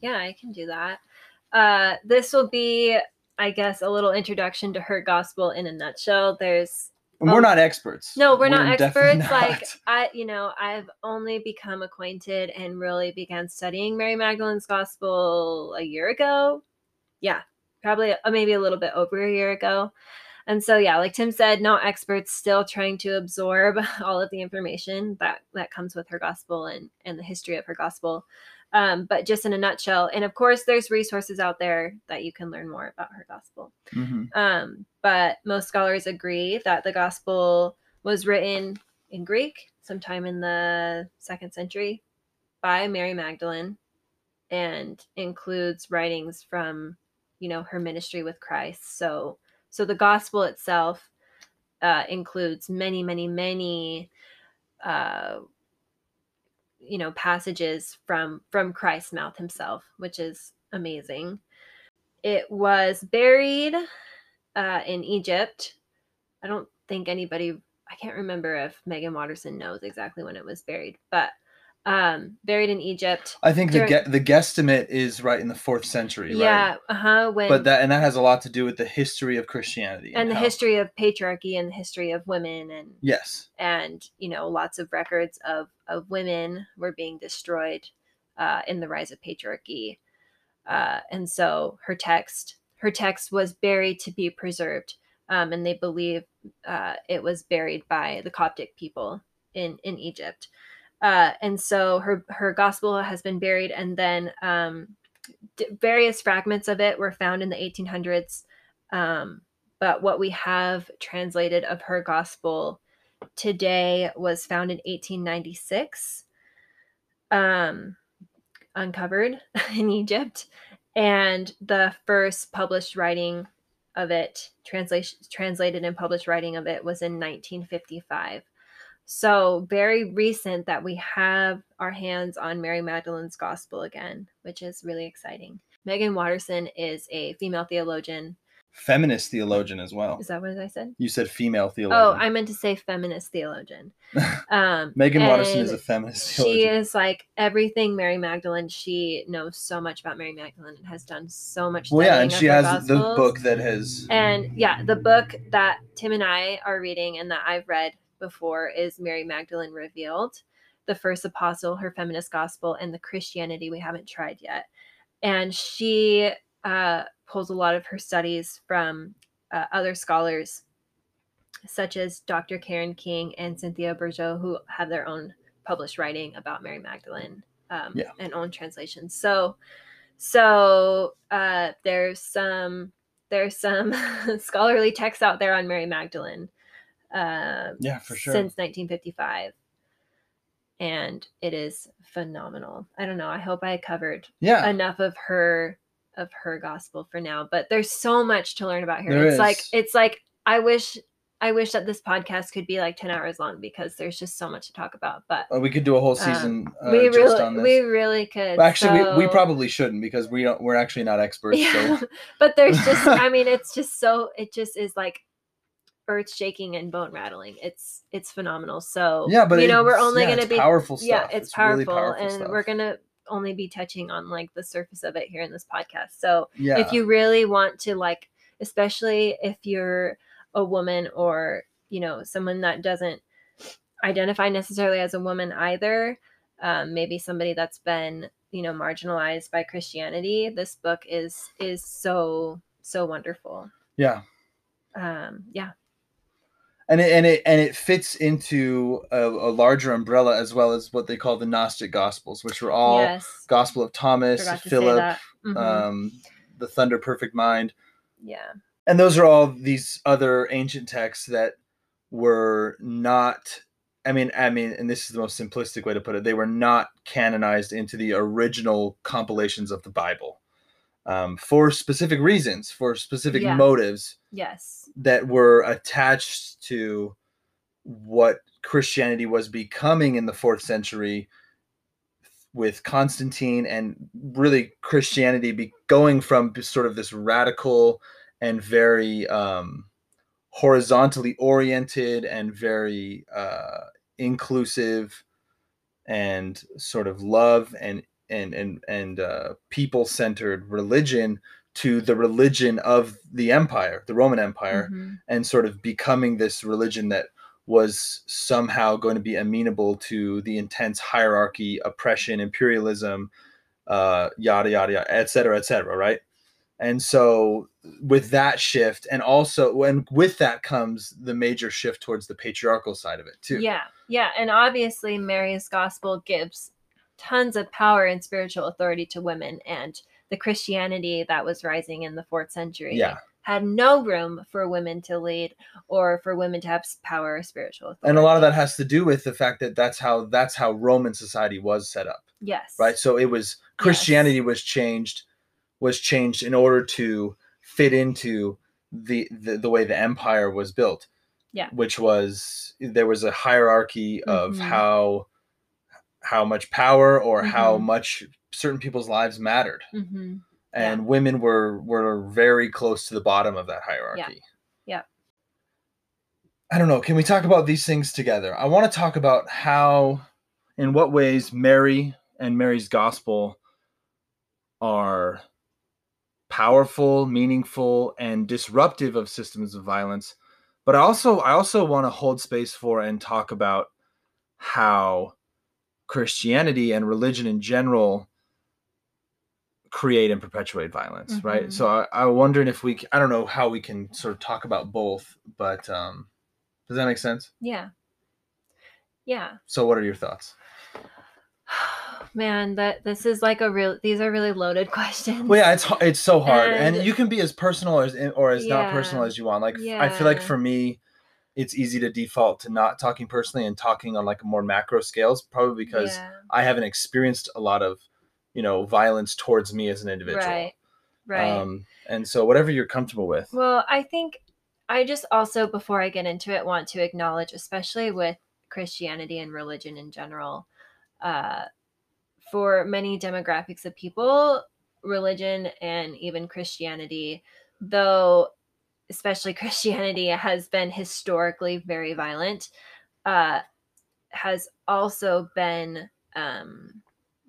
Yeah, I can do that. Uh, this will be, I guess, a little introduction to her gospel in a nutshell. There's We're not experts. no, we're, not definitely experts. Like. I, you know, I've only become acquainted and really began studying Mary Magdalene's gospel a year ago. Yeah, probably uh, maybe a little bit over a year ago. And so yeah, like Tim said, no experts still trying to absorb *laughs* all of the information that that comes with her gospel and and the history of her gospel. Um, but just in a nutshell, and of course, there's resources out there that you can learn more about her gospel. Mhm. Um, but most scholars agree that the gospel was written in Greek sometime in the second century by Mary Magdalene and includes writings from, you know, her ministry with Christ. So, so the gospel itself uh, includes many, many, many, uh, you know, passages from from Christ's mouth himself, which is amazing. It was buried uh, in Egypt. I don't think anybody, I can't remember if Meggan Watterson knows exactly when it was buried, but um, buried in Egypt. I think the During- ge- the guesstimate is right in the fourth century. Right? Yeah, uh huh. When But that and that has a lot to do with the history of Christianity and the how- history of patriarchy and the history of women and Yes. and you know lots of records of of women were being destroyed uh, in the rise of patriarchy uh, and so her text her text was buried to be preserved um, and they believe uh, it was buried by the coptic people in in egypt uh, and so her her gospel has been buried and then um, d- various fragments of it were found in the 1800s um, but what we have translated of her gospel today was found in 1896 um uncovered *laughs* in egypt. And the first published writing of it translation translated and published writing of it was in 1955 so very recent that we have our hands on mary magdalene's gospel again which is really exciting meggan watterson is a female theologian Feminist theologian as well. is that what i said You said female theologian. Oh. I meant to say feminist theologian. *laughs* *laughs* Um, Meggan Watterson is a feminist She theologian. is like everything Mary Magdalene. She knows so much about Mary Magdalene and has done so much. well, yeah, and she has the book that has. And yeah, the book that Tim and I are reading and that I've read before is Mary Magdalene Revealed, the first apostle, her feminist gospel, and the Christianity we haven't tried yet. And she uh, pulls a lot of her studies from uh, other scholars, such as Dr. Karen King and Cynthia Bourgeault, who have their own published writing about Mary Magdalene um, Yeah. and own translations. So, so uh, there's some there's some *laughs* scholarly texts out there on Mary Magdalene uh, Yeah, for sure. since 1955, and it is phenomenal. I don't know. I hope I covered yeah. enough of her of her gospel for now, but there's so much to learn about her. There it's like it's like I wish I wish that this podcast could be like 10 hours long because there's just so much to talk about. But Uh, we could do a whole Um, season uh, we just really on this. we really could. Well, actually, we, we probably shouldn't because we don't. We're actually not experts. yeah, So *laughs* but there's *laughs* just I mean it's just so it just is like earth shaking and bone rattling. It's it's phenomenal. So yeah, but you know we're only yeah, going to be powerful stuff. yeah it's, powerful, really powerful and stuff. we're going to only be touching on like the surface of it here in this podcast. So Yeah. if you really want to like especially if you're a woman or you know someone that doesn't identify necessarily as a woman either um, maybe somebody that's been you know marginalized by christianity this book is is so so wonderful yeah. um yeah and it, and it and it fits into a, a larger umbrella as well as what they call the Gnostic Gospels, which were all yes Gospel of Thomas, forgot to say Philip, Mhm. um, the Thunder Perfect Mind, yeah and those are all these other ancient texts that were not. I mean, I mean, and this is the most simplistic way to put it. They were not canonized into the original compilations of the Bible um, for specific reasons, for specific Yeah. motives yes that were attached to what Christianity was becoming in the fourth century with Constantine and really Christianity be going from sort of this radical and very um, horizontally oriented and very uh, inclusive and sort of love and and and and uh, people centered religion to the religion of the empire, the Roman Empire, Mhm. and sort of becoming this religion that was somehow going to be amenable to the intense hierarchy, oppression, imperialism, uh, yada yada yada, et cetera, et cetera, right? And so, with that shift, and also when with that comes the major shift towards the patriarchal side of it too. Yeah, yeah, and obviously Mary's gospel gives tons of power and spiritual authority to women, and the Christianity that was rising in the fourth century Yeah. had no room for women to lead or for women to have power or spiritual authority. and a lot of that has to do with the fact that that's how that's how Roman society was set up. yes, right so it was christianity was changed was changed in order to fit into the, the the way the empire was built Yeah. which was there was a hierarchy of Mhm. how how much power or how Mhm. much certain people's lives mattered. Hmm and women were were very close to the bottom of that hierarchy. Yeah. i don't know. Can we talk about these things together? I want to talk about how in what ways mary and mary's gospel are powerful meaningful and disruptive of systems of violence. But i also i also want to hold space for and talk about how christianity and religion in general create and perpetuate violence right Mhm. so I, i'm wondering if we, I don't know how we can sort of talk about both but um does that make sense yeah, yeah. so what are your thoughts *sighs* Man, that this is like a real. These are really loaded *laughs* questions. well yeah it's it's so hard and, And- you can be as personal or as or as not personal as you want like i feel like for me it's easy to default to not talking personally and talking on like a more macro scales probably because Yeah, i haven't experienced a lot of you know violence towards me as an individual. Right, right. um and so whatever you're comfortable with. Well, I think I just also, before I get into it, want to acknowledge, especially with Christianity and religion in general, uh, for many demographics of people, religion and even Christianity, though especially *laughs* Christianity has been historically very violent, uh, has also been um,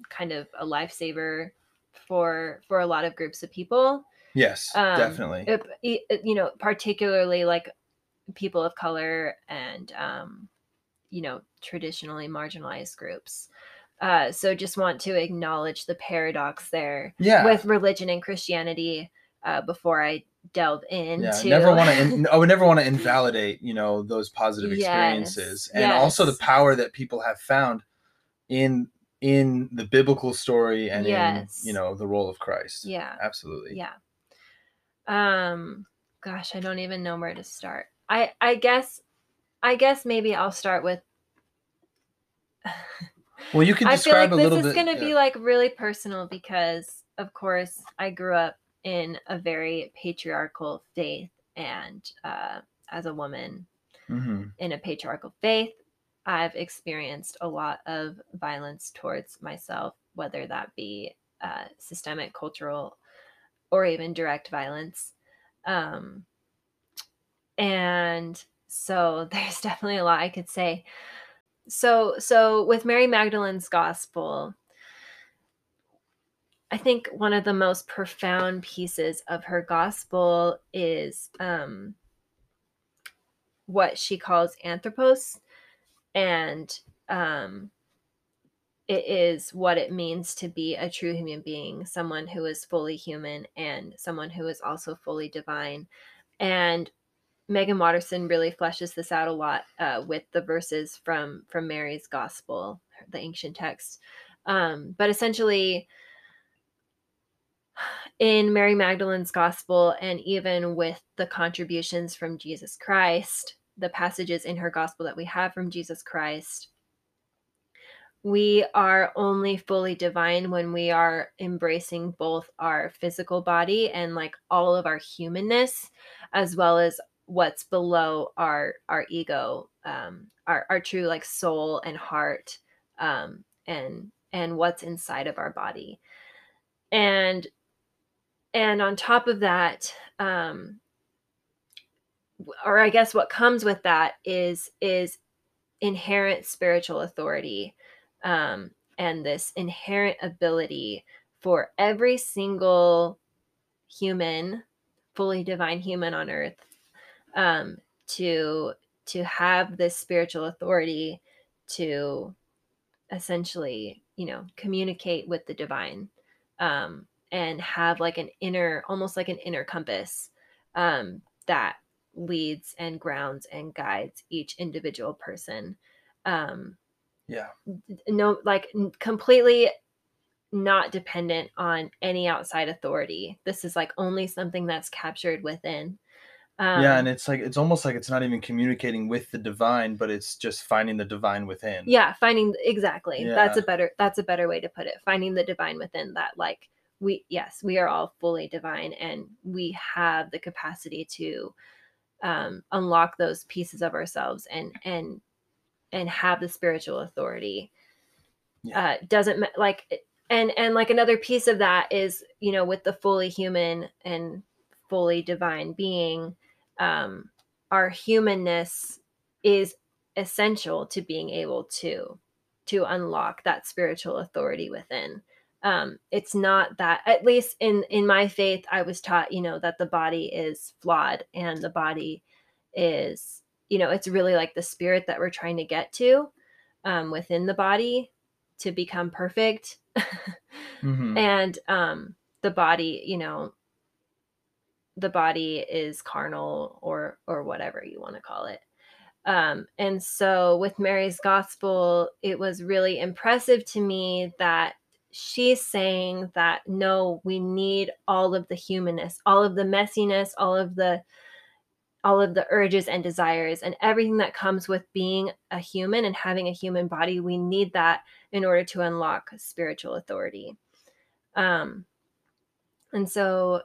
kind of a lifesaver for for a lot of groups of people. Yes um, definitely. it- it- you know particularly like people of color and um you know traditionally marginalized groups. Uh so just want to acknowledge the paradox there yeah. with religion and christianity uh before i delve into yeah never want to i would never want to invalidate you know those positive Yes, experiences. And also the power that people have found in in the biblical story and Yes. in you know the role of christ. Yeah. Absolutely. Yeah. Um gosh i don't even know where to start. I i guess i guess maybe i'll start with *laughs* well you can I feel like this is going to be like really personal because, of course, I grew up in a very patriarchal faith, and uh, as a woman Mhm. in a patriarchal faith, I've experienced a lot of violence towards myself, whether that be uh, systemic, cultural, or even direct violence. Um, and so *laughs* there's definitely a lot I could say. So, so with Mary Magdalene's gospel, I think one of the most profound pieces of her gospel is um, what she calls anthropos, and um, it is what it means to be a true human being, someone who is fully human and someone who is also fully divine. And Meggan Watterson really fleshes this out a lot uh, with the verses from from Mary's Gospel, the ancient text. Um, but essentially, in Mary Magdalene's Gospel, and even with the contributions from Jesus Christ, the passages in her Gospel that we have from Jesus Christ, we are only fully divine when we are embracing both our physical body and like all of our humanness as well as what's below our our ego um our, our true like soul and heart um and and what's inside of our body. And and on top of that um or i guess what comes with that is is inherent spiritual authority um, and this inherent ability for every single human, fully divine human on earth, um, to to have this spiritual authority to essentially, you know, communicate with the divine um, and have like an inner, almost like an inner compass um, that leads and grounds and guides each individual person. Um, Yeah. no, like completely not dependent on any outside authority. This is like only something that's captured within. Um, yeah, and it's like it's almost like it's not even communicating with the divine, but it's just finding the divine within. yeah finding exactly that's a better that's a better way to put it finding the divine within that like we yes we are all fully divine and we have the capacity to um unlock those pieces of ourselves and and and have the spiritual authority Yeah. uh doesn't like and and like another piece of that is you know with the fully human and fully divine being um our humanness is essential to being able to to unlock that spiritual authority within um it's not that at least in in my faith i was taught you know that the body is flawed and the body is you know it's really like the spirit that we're trying to get to um within the body to become perfect *laughs* Mhm. and um the body you know the body is carnal or or whatever you want to call it um and so with mary's gospel it was really impressive to me that she's saying that no we need all of the humanness all of the messiness all of the all of the urges and desires and everything that comes with being a human and having a human body we need that in order to unlock spiritual authority. Um and so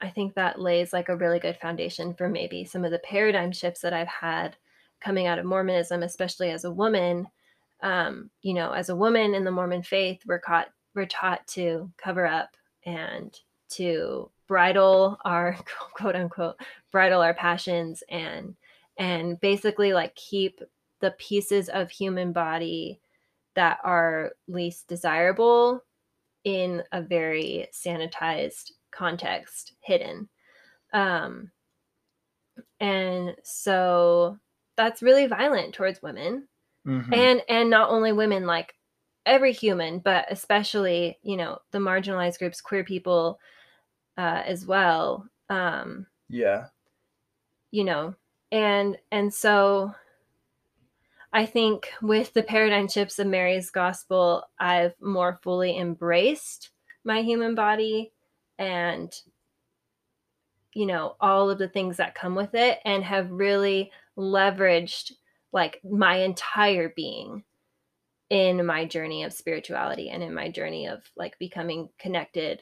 i think that lays like a really good foundation for maybe some of the paradigm shifts that i've had coming out of mormonism especially as a woman. Um you know as a woman in the mormon faith we're caught we're taught to cover up and to bridle our *laughs* quote unquote bridle our passions and and basically like keep the pieces of human body that are least desirable in a very sanitized context hidden um and so that's really violent towards women Mhm. and and not only women like every human but especially you know the marginalized groups queer people uh, as well um yeah. you know and and so i think with the paradigm shifts of mary's gospel i've more fully embraced my human body and you know all of the things that come with it and have really leveraged like my entire being in my journey of spirituality and in my journey of like becoming connected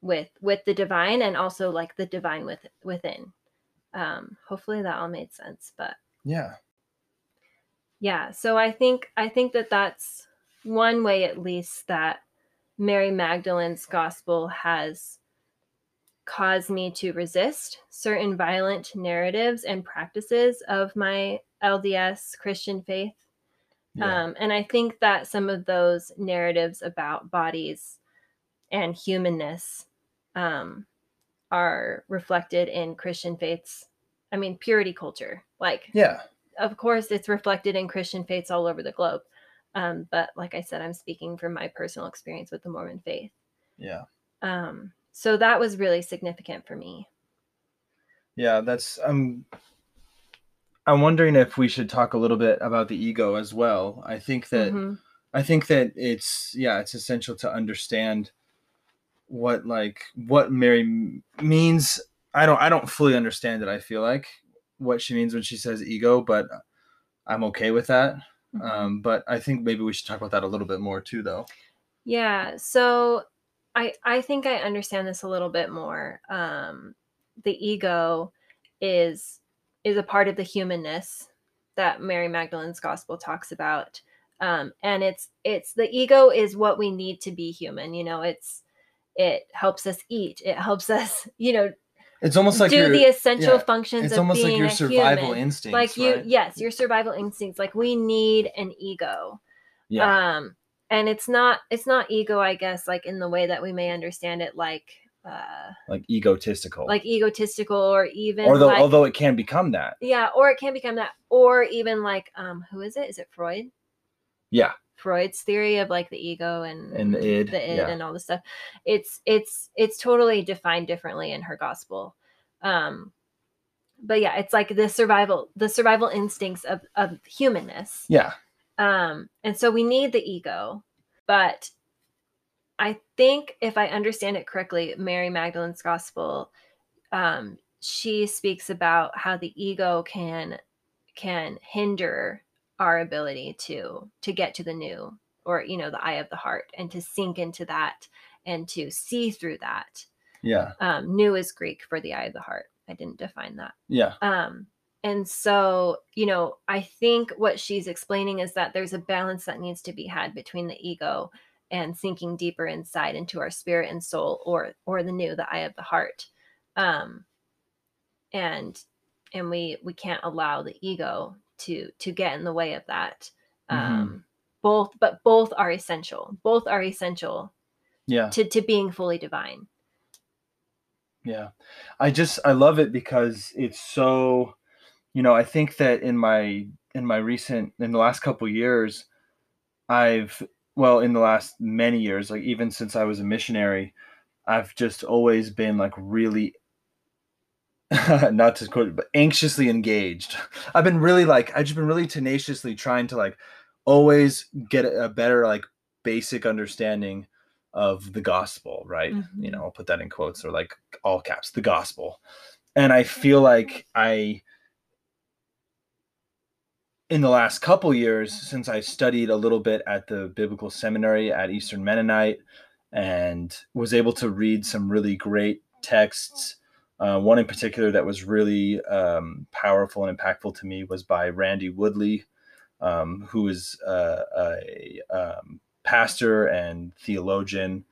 with with the divine and also like the divine with within um hopefully that all made sense but Yeah. yeah so i think i think that that's one way at least that mary magdalene's gospel has caused me to resist certain violent narratives and practices of my lds christian faith Yeah. um, and i think that some of those narratives about bodies and humanness um, are reflected in christian faiths i mean purity culture like yeah. of course it's reflected in christian faiths all over the globe um, but like i said i'm speaking from my personal experience with the mormon faith Yeah. um, so that was really significant for me Yeah. That's um I'm wondering if we should talk a little bit about the ego as well. I think that Mhm. I think that it's yeah, it's essential to understand what like what Mary m- means. I don't I don't fully understand it. I feel like what she means when she says ego, but I'm okay with that. Mhm. Um, but I think maybe we should talk about that a little bit more too, though. Yeah, so I I think I understand this a little bit more. Um, the ego is is a part of the humanness that Mary Magdalene's gospel talks about. Um, and it's it's the ego is what we need to be human, you know, it's it helps us eat, it helps us, *laughs* you know, It's almost like do the essential yeah, functions it's almost like your survival human. instincts, Like you right? yes, your survival instincts. Like we need an ego yeah, um and it's not it's not ego i guess like in the way that we may understand it like uh like egotistical. like egotistical or even although like, although it can become that. Yeah or it can become that or even like um who is it? Is it freud? Yeah. Freud's theory of like the ego and And the id, the id yeah. and all this stuff. It's it's it's totally defined differently in her gospel. Um but yeah it's like the survival the survival instincts of of humanness. Yeah. Um and so we need the ego but i think if i understand it correctly mary magdalene's gospel um she speaks about how the ego can can hinder our ability to to get to the new or you know the eye of the heart and to sink into that and to see through that. Yeah. Um new is greek for the eye of the heart. I didn't define that. Yeah. Um and so you know i think what she's explaining is that there's a balance that needs to be had between the ego and sinking deeper inside into our spirit and soul or or the new the eye of the heart. Um and and we we can't allow the ego to to get in the way of that. Mhm. um both but both are essential. Both are essential yeah. to to being fully divine. Yeah. I just I love it because it's so you know, I think that in my in my recent in the last couple years I've well, in the last many years, like even since I was a missionary, I've just always been like really *laughs* not to quote but anxiously engaged. I've been really like I've just been really tenaciously trying to like always get a better like basic understanding of the gospel, right? You Mhm. know, I'll put that in quotes or like all caps, the gospel. And I feel like I in the last couple years since I studied a little bit at the biblical seminary at Eastern Mennonite and was able to read some really great texts. Uh, one in particular that was really um, powerful and impactful to me was by Randy Woodley, um, who is uh, a um, pastor and theologian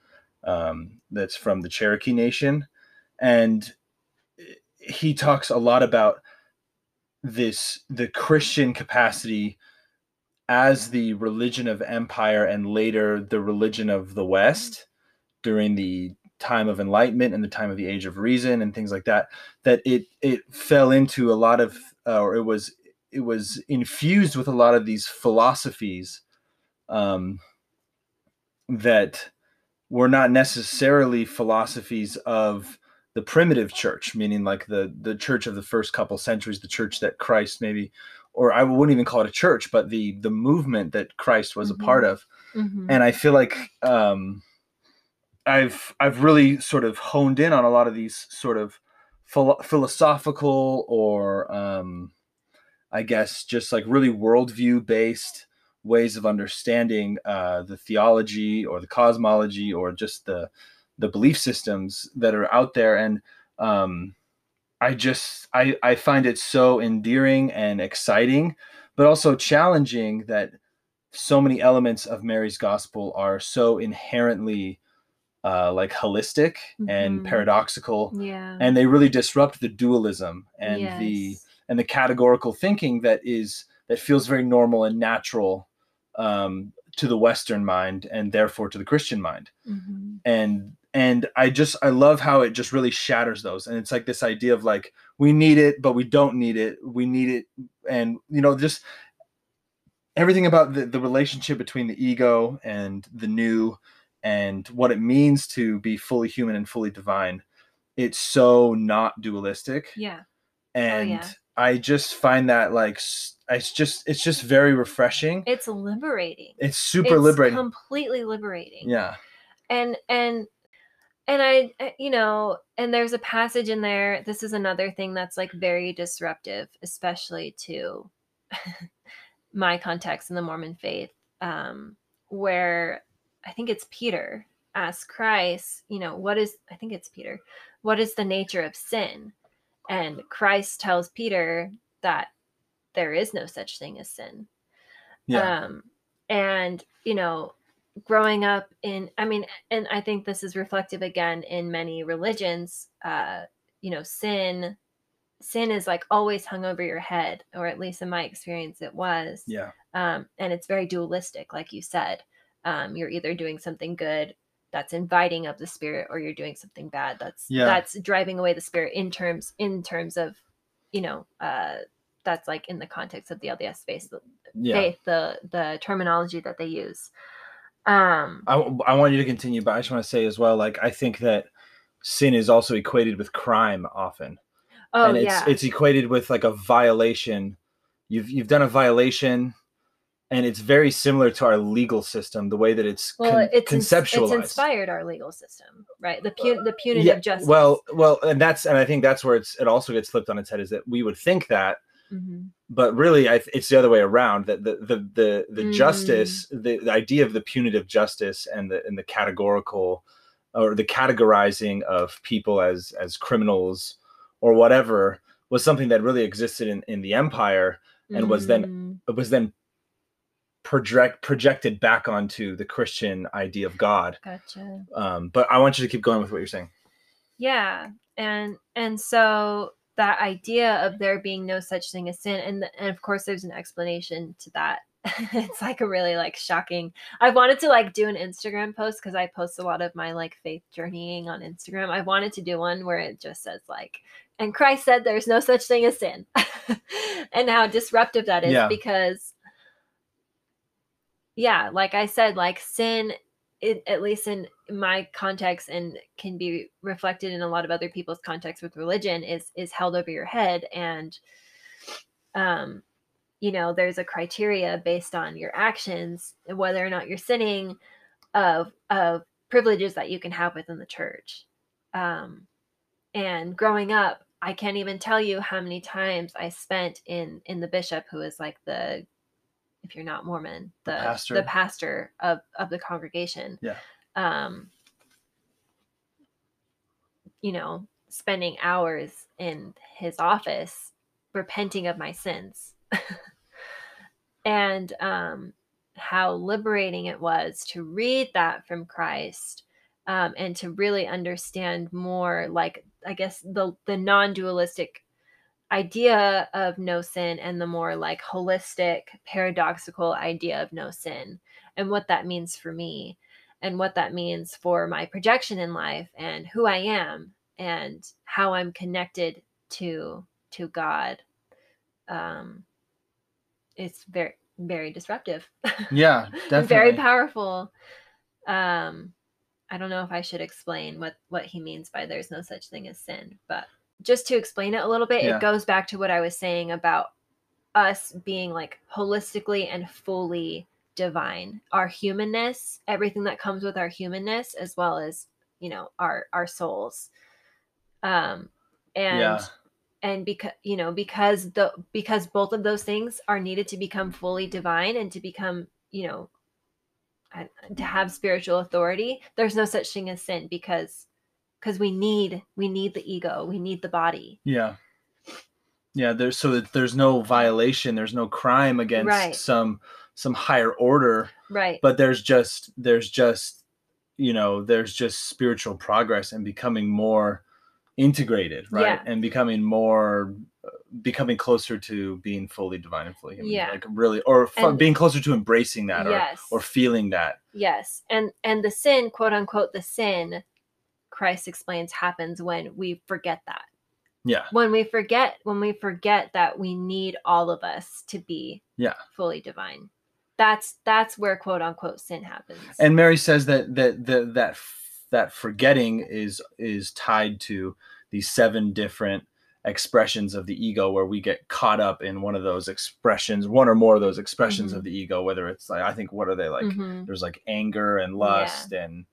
um, that's from the Cherokee Nation. And he talks a lot about this the Christian capacity as the religion of empire and later the religion of the West during the time of enlightenment and the time of the age of reason and things like that that it it fell into a lot of uh, or it was it was infused with a lot of these philosophies um, that were not necessarily philosophies of the primitive church, meaning like the the church of the first couple centuries, the church that Christ maybe, or I wouldn't even call it a church, but the the movement that Christ was Mhm. a part of. Mhm. And I feel like um, I've I've really sort of honed in on a lot of these sort of philo- philosophical or um, I guess just like really worldview based ways of understanding uh, the theology or the cosmology or just the the belief systems that are out there and um, i just I, I find it so endearing and exciting but also challenging that so many elements of mary's gospel are so inherently uh, like holistic and Mhm. paradoxical yeah and they really disrupt the dualism and the and the categorical thinking that is that feels very normal and natural um, to the Western mind and therefore to the Christian mind. Mhm. And and I just I love how it just really shatters those. And it's like this idea of like we need it, but we don't need it. We need it, and you know just everything about the, the relationship between the ego and the new and what it means to be fully human and fully divine. It's so not dualistic yeah oh, and yeah. I just find that like it's just it's just very refreshing. it's liberating It's super it's liberating. completely liberating yeah, and and and i I- you know and there's a passage in there this is another thing that's like very disruptive especially to *laughs* my context in the mormon faith um where i think it's peter asks christ you know what is i think it's peter what is the nature of sin? And christ tells peter that there is no such thing as sin. Yeah, um and you know growing up in i mean and i think this is reflective again in many religions uh you know sin sin is like always hung over your head or at least in my experience it was yeah, um and it's very dualistic like you said um, you're either doing something good that's inviting of the spirit or you're doing something bad that's Yeah. that's driving away the spirit in terms in terms of you know uh that's like in the context of the lds space the Yeah. faith the the terminology that they use um I, I want you to continue, but I just want to say as well, like I think that sin is also equated with crime often, oh and it's yeah it's equated with like a violation. You've you've done a violation, and it's very similar to our legal system, the way that it's well con- it's conceptualized. it's inspired our legal system right the pu- the punitive yeah, justice well, well, and that's and I think that's where it's it also gets flipped on its head is that we would think that, Mhm. but really I, it's the other way around that the the the, the Mm. justice the, the idea of the punitive justice and the and the categorical or the categorizing of people as as criminals or whatever was something that really existed in, in the empire and was then Mm. it was then project projected back onto the christian idea of god gotcha um, but i want you to keep going with what you're saying yeah and and so that idea of there being no such thing as sin and, and of course there's an explanation to that. *laughs* It's like a really like shocking i wanted to like do an instagram post because i post a lot of my like faith journeying on instagram. I wanted to do one where it just says like and christ said there's no such thing as sin. *laughs* And how disruptive that is Yeah. because yeah like i said like sin it, at least in my context and can be reflected in a lot of other people's context with religion is is held over your head. And um you know there's a criteria based on your actions whether or not you're sinning of of privileges that you can have within the church. Um and growing up i can't even tell you how many times i spent in in the bishop who is like the if you're not mormon the pastor. the pastor of of the congregation Yeah. um you know spending hours in his office repenting of my sins *laughs* and um how liberating it was to read that from christ um, and to really understand more like i guess the the non-dualistic idea of no sin and the more like holistic paradoxical idea of no sin and what that means for me and what that means for my projection in life and who i am and how i'm connected to to god um it's very very disruptive yeah *laughs* and very powerful. Um i don't know if i should explain what what he means by there's no such thing as sin but just to explain it a little bit Yeah. it goes back to what i was saying about us being like holistically and fully divine our humanness everything that comes with our humanness as well as you know our our souls um and Yeah. and because you know because the because both of those things are needed to become fully divine and to become you know to have spiritual authority there's no such thing as sin because because we need we need the ego we need the body Yeah. Yeah, there's so that there's no violation, there's no crime against Right. some some higher order, right but there's just there's just you know, there's just spiritual progress and becoming more integrated, right? Yeah. And becoming more becoming closer to being fully divine and fully human. Yeah. Like really or And- being closer to embracing that or yes or feeling that. yes and and the sin quote unquote the sin christ explains happens when we forget that Yeah. when we forget when we forget that we need all of us to be Yeah. fully divine that's that's where quote unquote sin happens And Mary says that that that that that forgetting is is tied to these seven different expressions of the ego where we get caught up in one of those expressions one or more of those expressions Mhm. of the ego whether it's like i think what are they like Mhm. there's like anger and lust and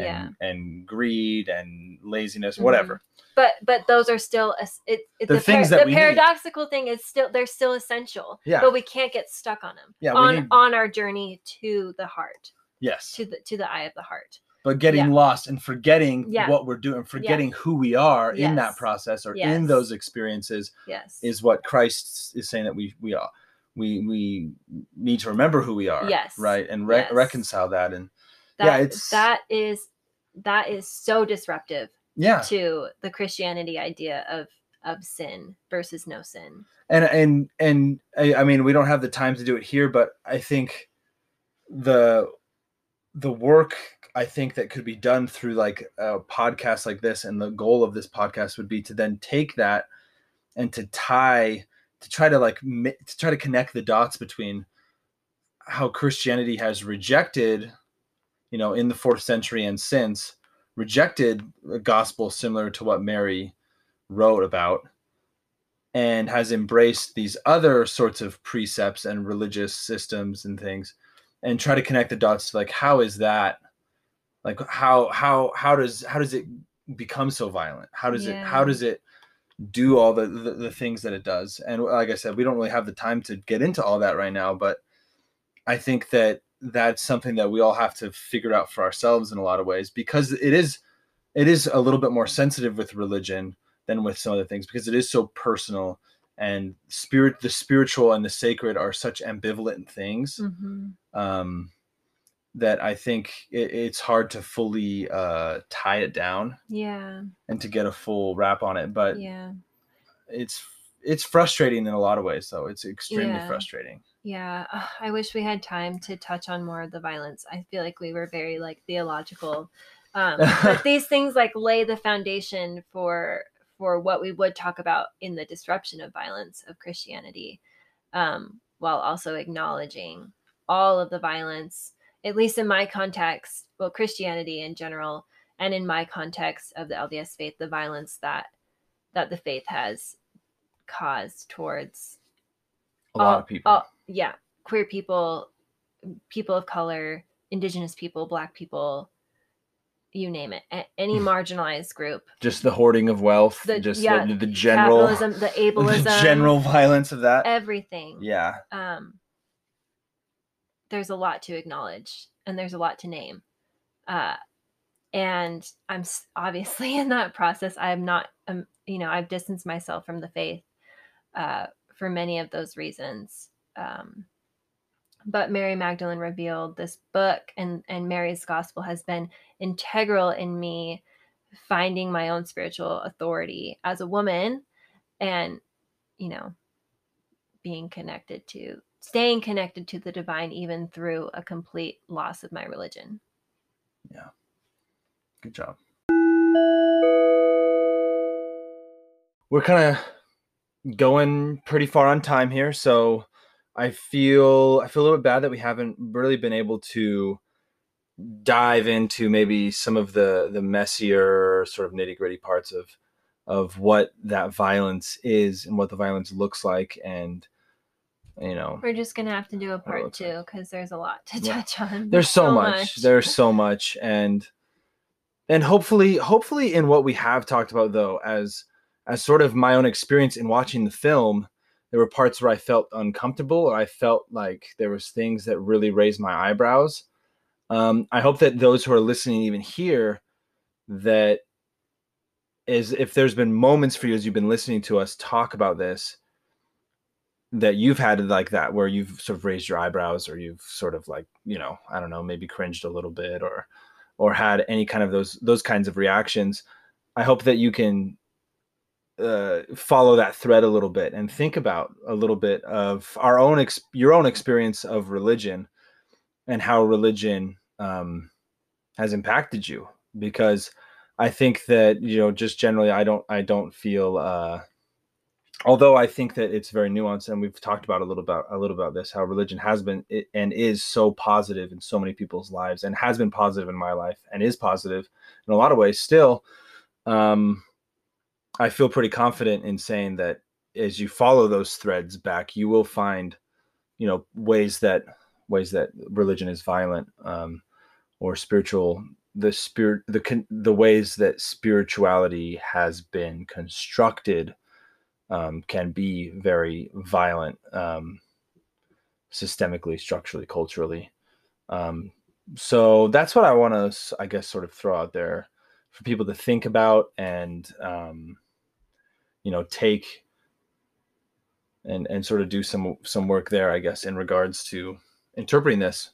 and Yeah. and greed and laziness Mhm. whatever but but those are still es- it, it, They're the, things that the we need. paradoxical thing is still they're still essential Yeah. but we can't get stuck on them Yeah, on need- on our journey to the heart yes to the to the eye of the heart but getting Yeah. lost and forgetting Yeah. what we're doing forgetting who we are in that process or in those experiences yes is what Christ is saying that we we are we we need to remember who we are Yes. right and re- Yes. reconcile that and that, yeah, it's- that is that is so disruptive yeah. to the christianity idea of of sin versus no sin. And and and I, I mean we don't have the time to do it here but I think the the work I think that could be done through like a podcast like this, and the goal of this podcast would be to then take that and to tie, to try to like to try to connect the dots between how Christianity has rejected, you know, in the fourth century and since rejected a gospel similar to what Mary wrote about and has embraced these other sorts of precepts and religious systems and things and try to connect the dots to like how is that like how how how does how does it become so violent? How does it how does it do all the, the the things that it does? And like i said we don't really have the time to get into all that right now but i think that that's something that we all have to figure out for ourselves in a lot of ways because it is it is a little bit more sensitive with religion than with some other things because it is so personal and spirit the spiritual and the sacred are such ambivalent things Mhm. um, that I think it, it's hard to fully uh, tie it down Yeah. and to get a full wrap on it. But Yeah. it's it's frustrating in a lot of ways, though. It's extremely Yeah. frustrating. Yeah, ugh, I wish we had time to touch on more of the violence. I feel like we were very like theological, um, but *laughs* these things like lay the foundation for for what we would talk about in the disruption of violence of Christianity, um, while also acknowledging all of the violence, at least in my context, well, Christianity in general, and in my context of the LDS faith, the violence that that the faith has caused towards A lot all- of people. all- yeah, queer people, people of color, indigenous people, black people, you name it, a- any marginalized group. just the hoarding of wealth, The- just yeah, the, the general, Capitalism, the *laughs* ableism, the general violence of that. everything. yeah, Um, there's a lot to acknowledge, and there's a lot to name. Uh, and I'm obviously *laughs* in that process. I am not, um, you know, I've distanced myself from the faith uh, for many of those reasons. Um, but Mary Magdalene revealed this book, and and Mary's gospel has been integral in me finding my own spiritual authority as a woman, and you know, being connected to staying connected to the divine even through a complete loss of my religion. Yeah. Good job. We're kind of going pretty far on time here, so I feel I feel a little bit bad that we haven't really been able to dive into maybe some of the the messier sort of nitty gritty parts of of what that violence is and what the violence looks like and you know We're just gonna have to do a part two because there's a lot to Yeah. touch on. there's so, much. there's so much and and hopefully hopefully in what we have talked about though as as sort of my own experience in watching the film there were parts where i felt uncomfortable or i felt like there was things that really raised my eyebrows. Um, i hope that those who are listening even here that is if there's been moments for you as you've been listening to us talk about this that you've had like that where you've sort of raised your eyebrows or you've sort of like you know i don't know maybe cringed a little bit or or had any kind of those those kinds of reactions. I hope that you can uh, follow that thread a little bit and think about a little bit of our own ex- your own experience of religion and how religion um, has impacted you because i think that you know just generally i don't i don't feel uh, although I think that it's very nuanced, and we've talked about a little about a little about this, how religion has been and is so positive in so many people's lives, and has been positive in my life, and is positive in a lot of ways still. Um, I feel pretty confident in saying that as you follow those threads back, you will find, you know, ways that ways that religion is violent um, or spiritual. The spirit, the the ways that spirituality has been constructed um, can be very violent um, systemically, structurally, culturally. Um, so that's what I want to, I guess, sort of throw out there for people to think about and, um, you know, take and and sort of do some some work there, I guess, in regards to interpreting this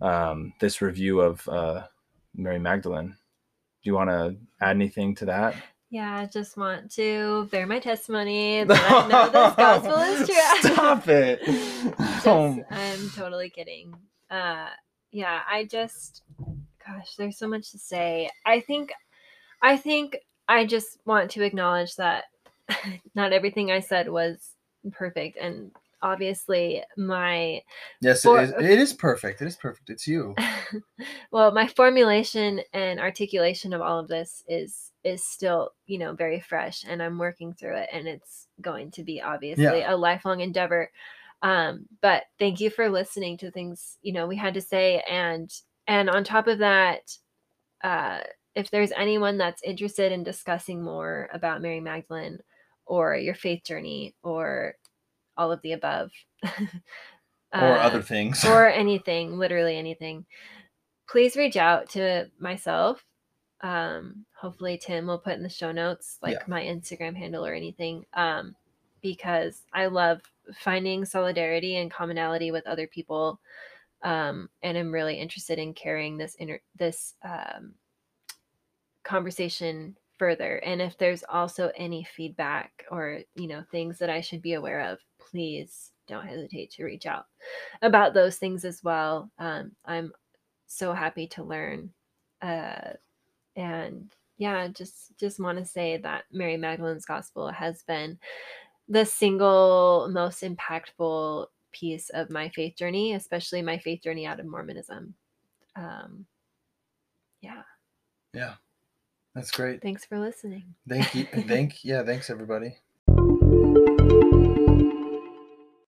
um, this review of uh, Mary Magdalene. Do you want to add anything to that? Yeah, I just want to bear my testimony *laughs* that I know this gospel is true. Stop it. *laughs* Just- Um, I'm totally kidding. Uh, yeah, I just, gosh, there's so much to say. I think, I think I just want to acknowledge that *laughs* not everything I said was perfect, and obviously my Yes, For- it is. It is perfect. It is perfect. It's you. *laughs* well my formulation and articulation of all of this is is still you know very fresh and i'm working through it and it's going to be obviously a lifelong endeavor um but thank you for listening to things you know we had to say and and on top of that uh if there's anyone that's interested in discussing more about mary magdalene or your faith journey or all of the above *laughs* Or uh, other things. or *laughs* anything, literally anything, please reach out to myself. Um, hopefully Tim will put in the show notes like Yeah. my Instagram handle or anything. Um, because I love finding solidarity and commonality with other people. Um, and I'm really interested in carrying this inter- this um, conversation further. And if there's also any feedback or you know things that I should be aware of, please don't hesitate to reach out about those things as well. Um, I'm so happy to learn. Uh, and yeah, just just want to say that Mary Magdalene's Gospel has been the single most impactful piece of my faith journey, especially my faith journey out of Mormonism. Um, yeah, yeah, that's great. thanks for listening. Thank you. *laughs* Thank yeah. Thanks everybody.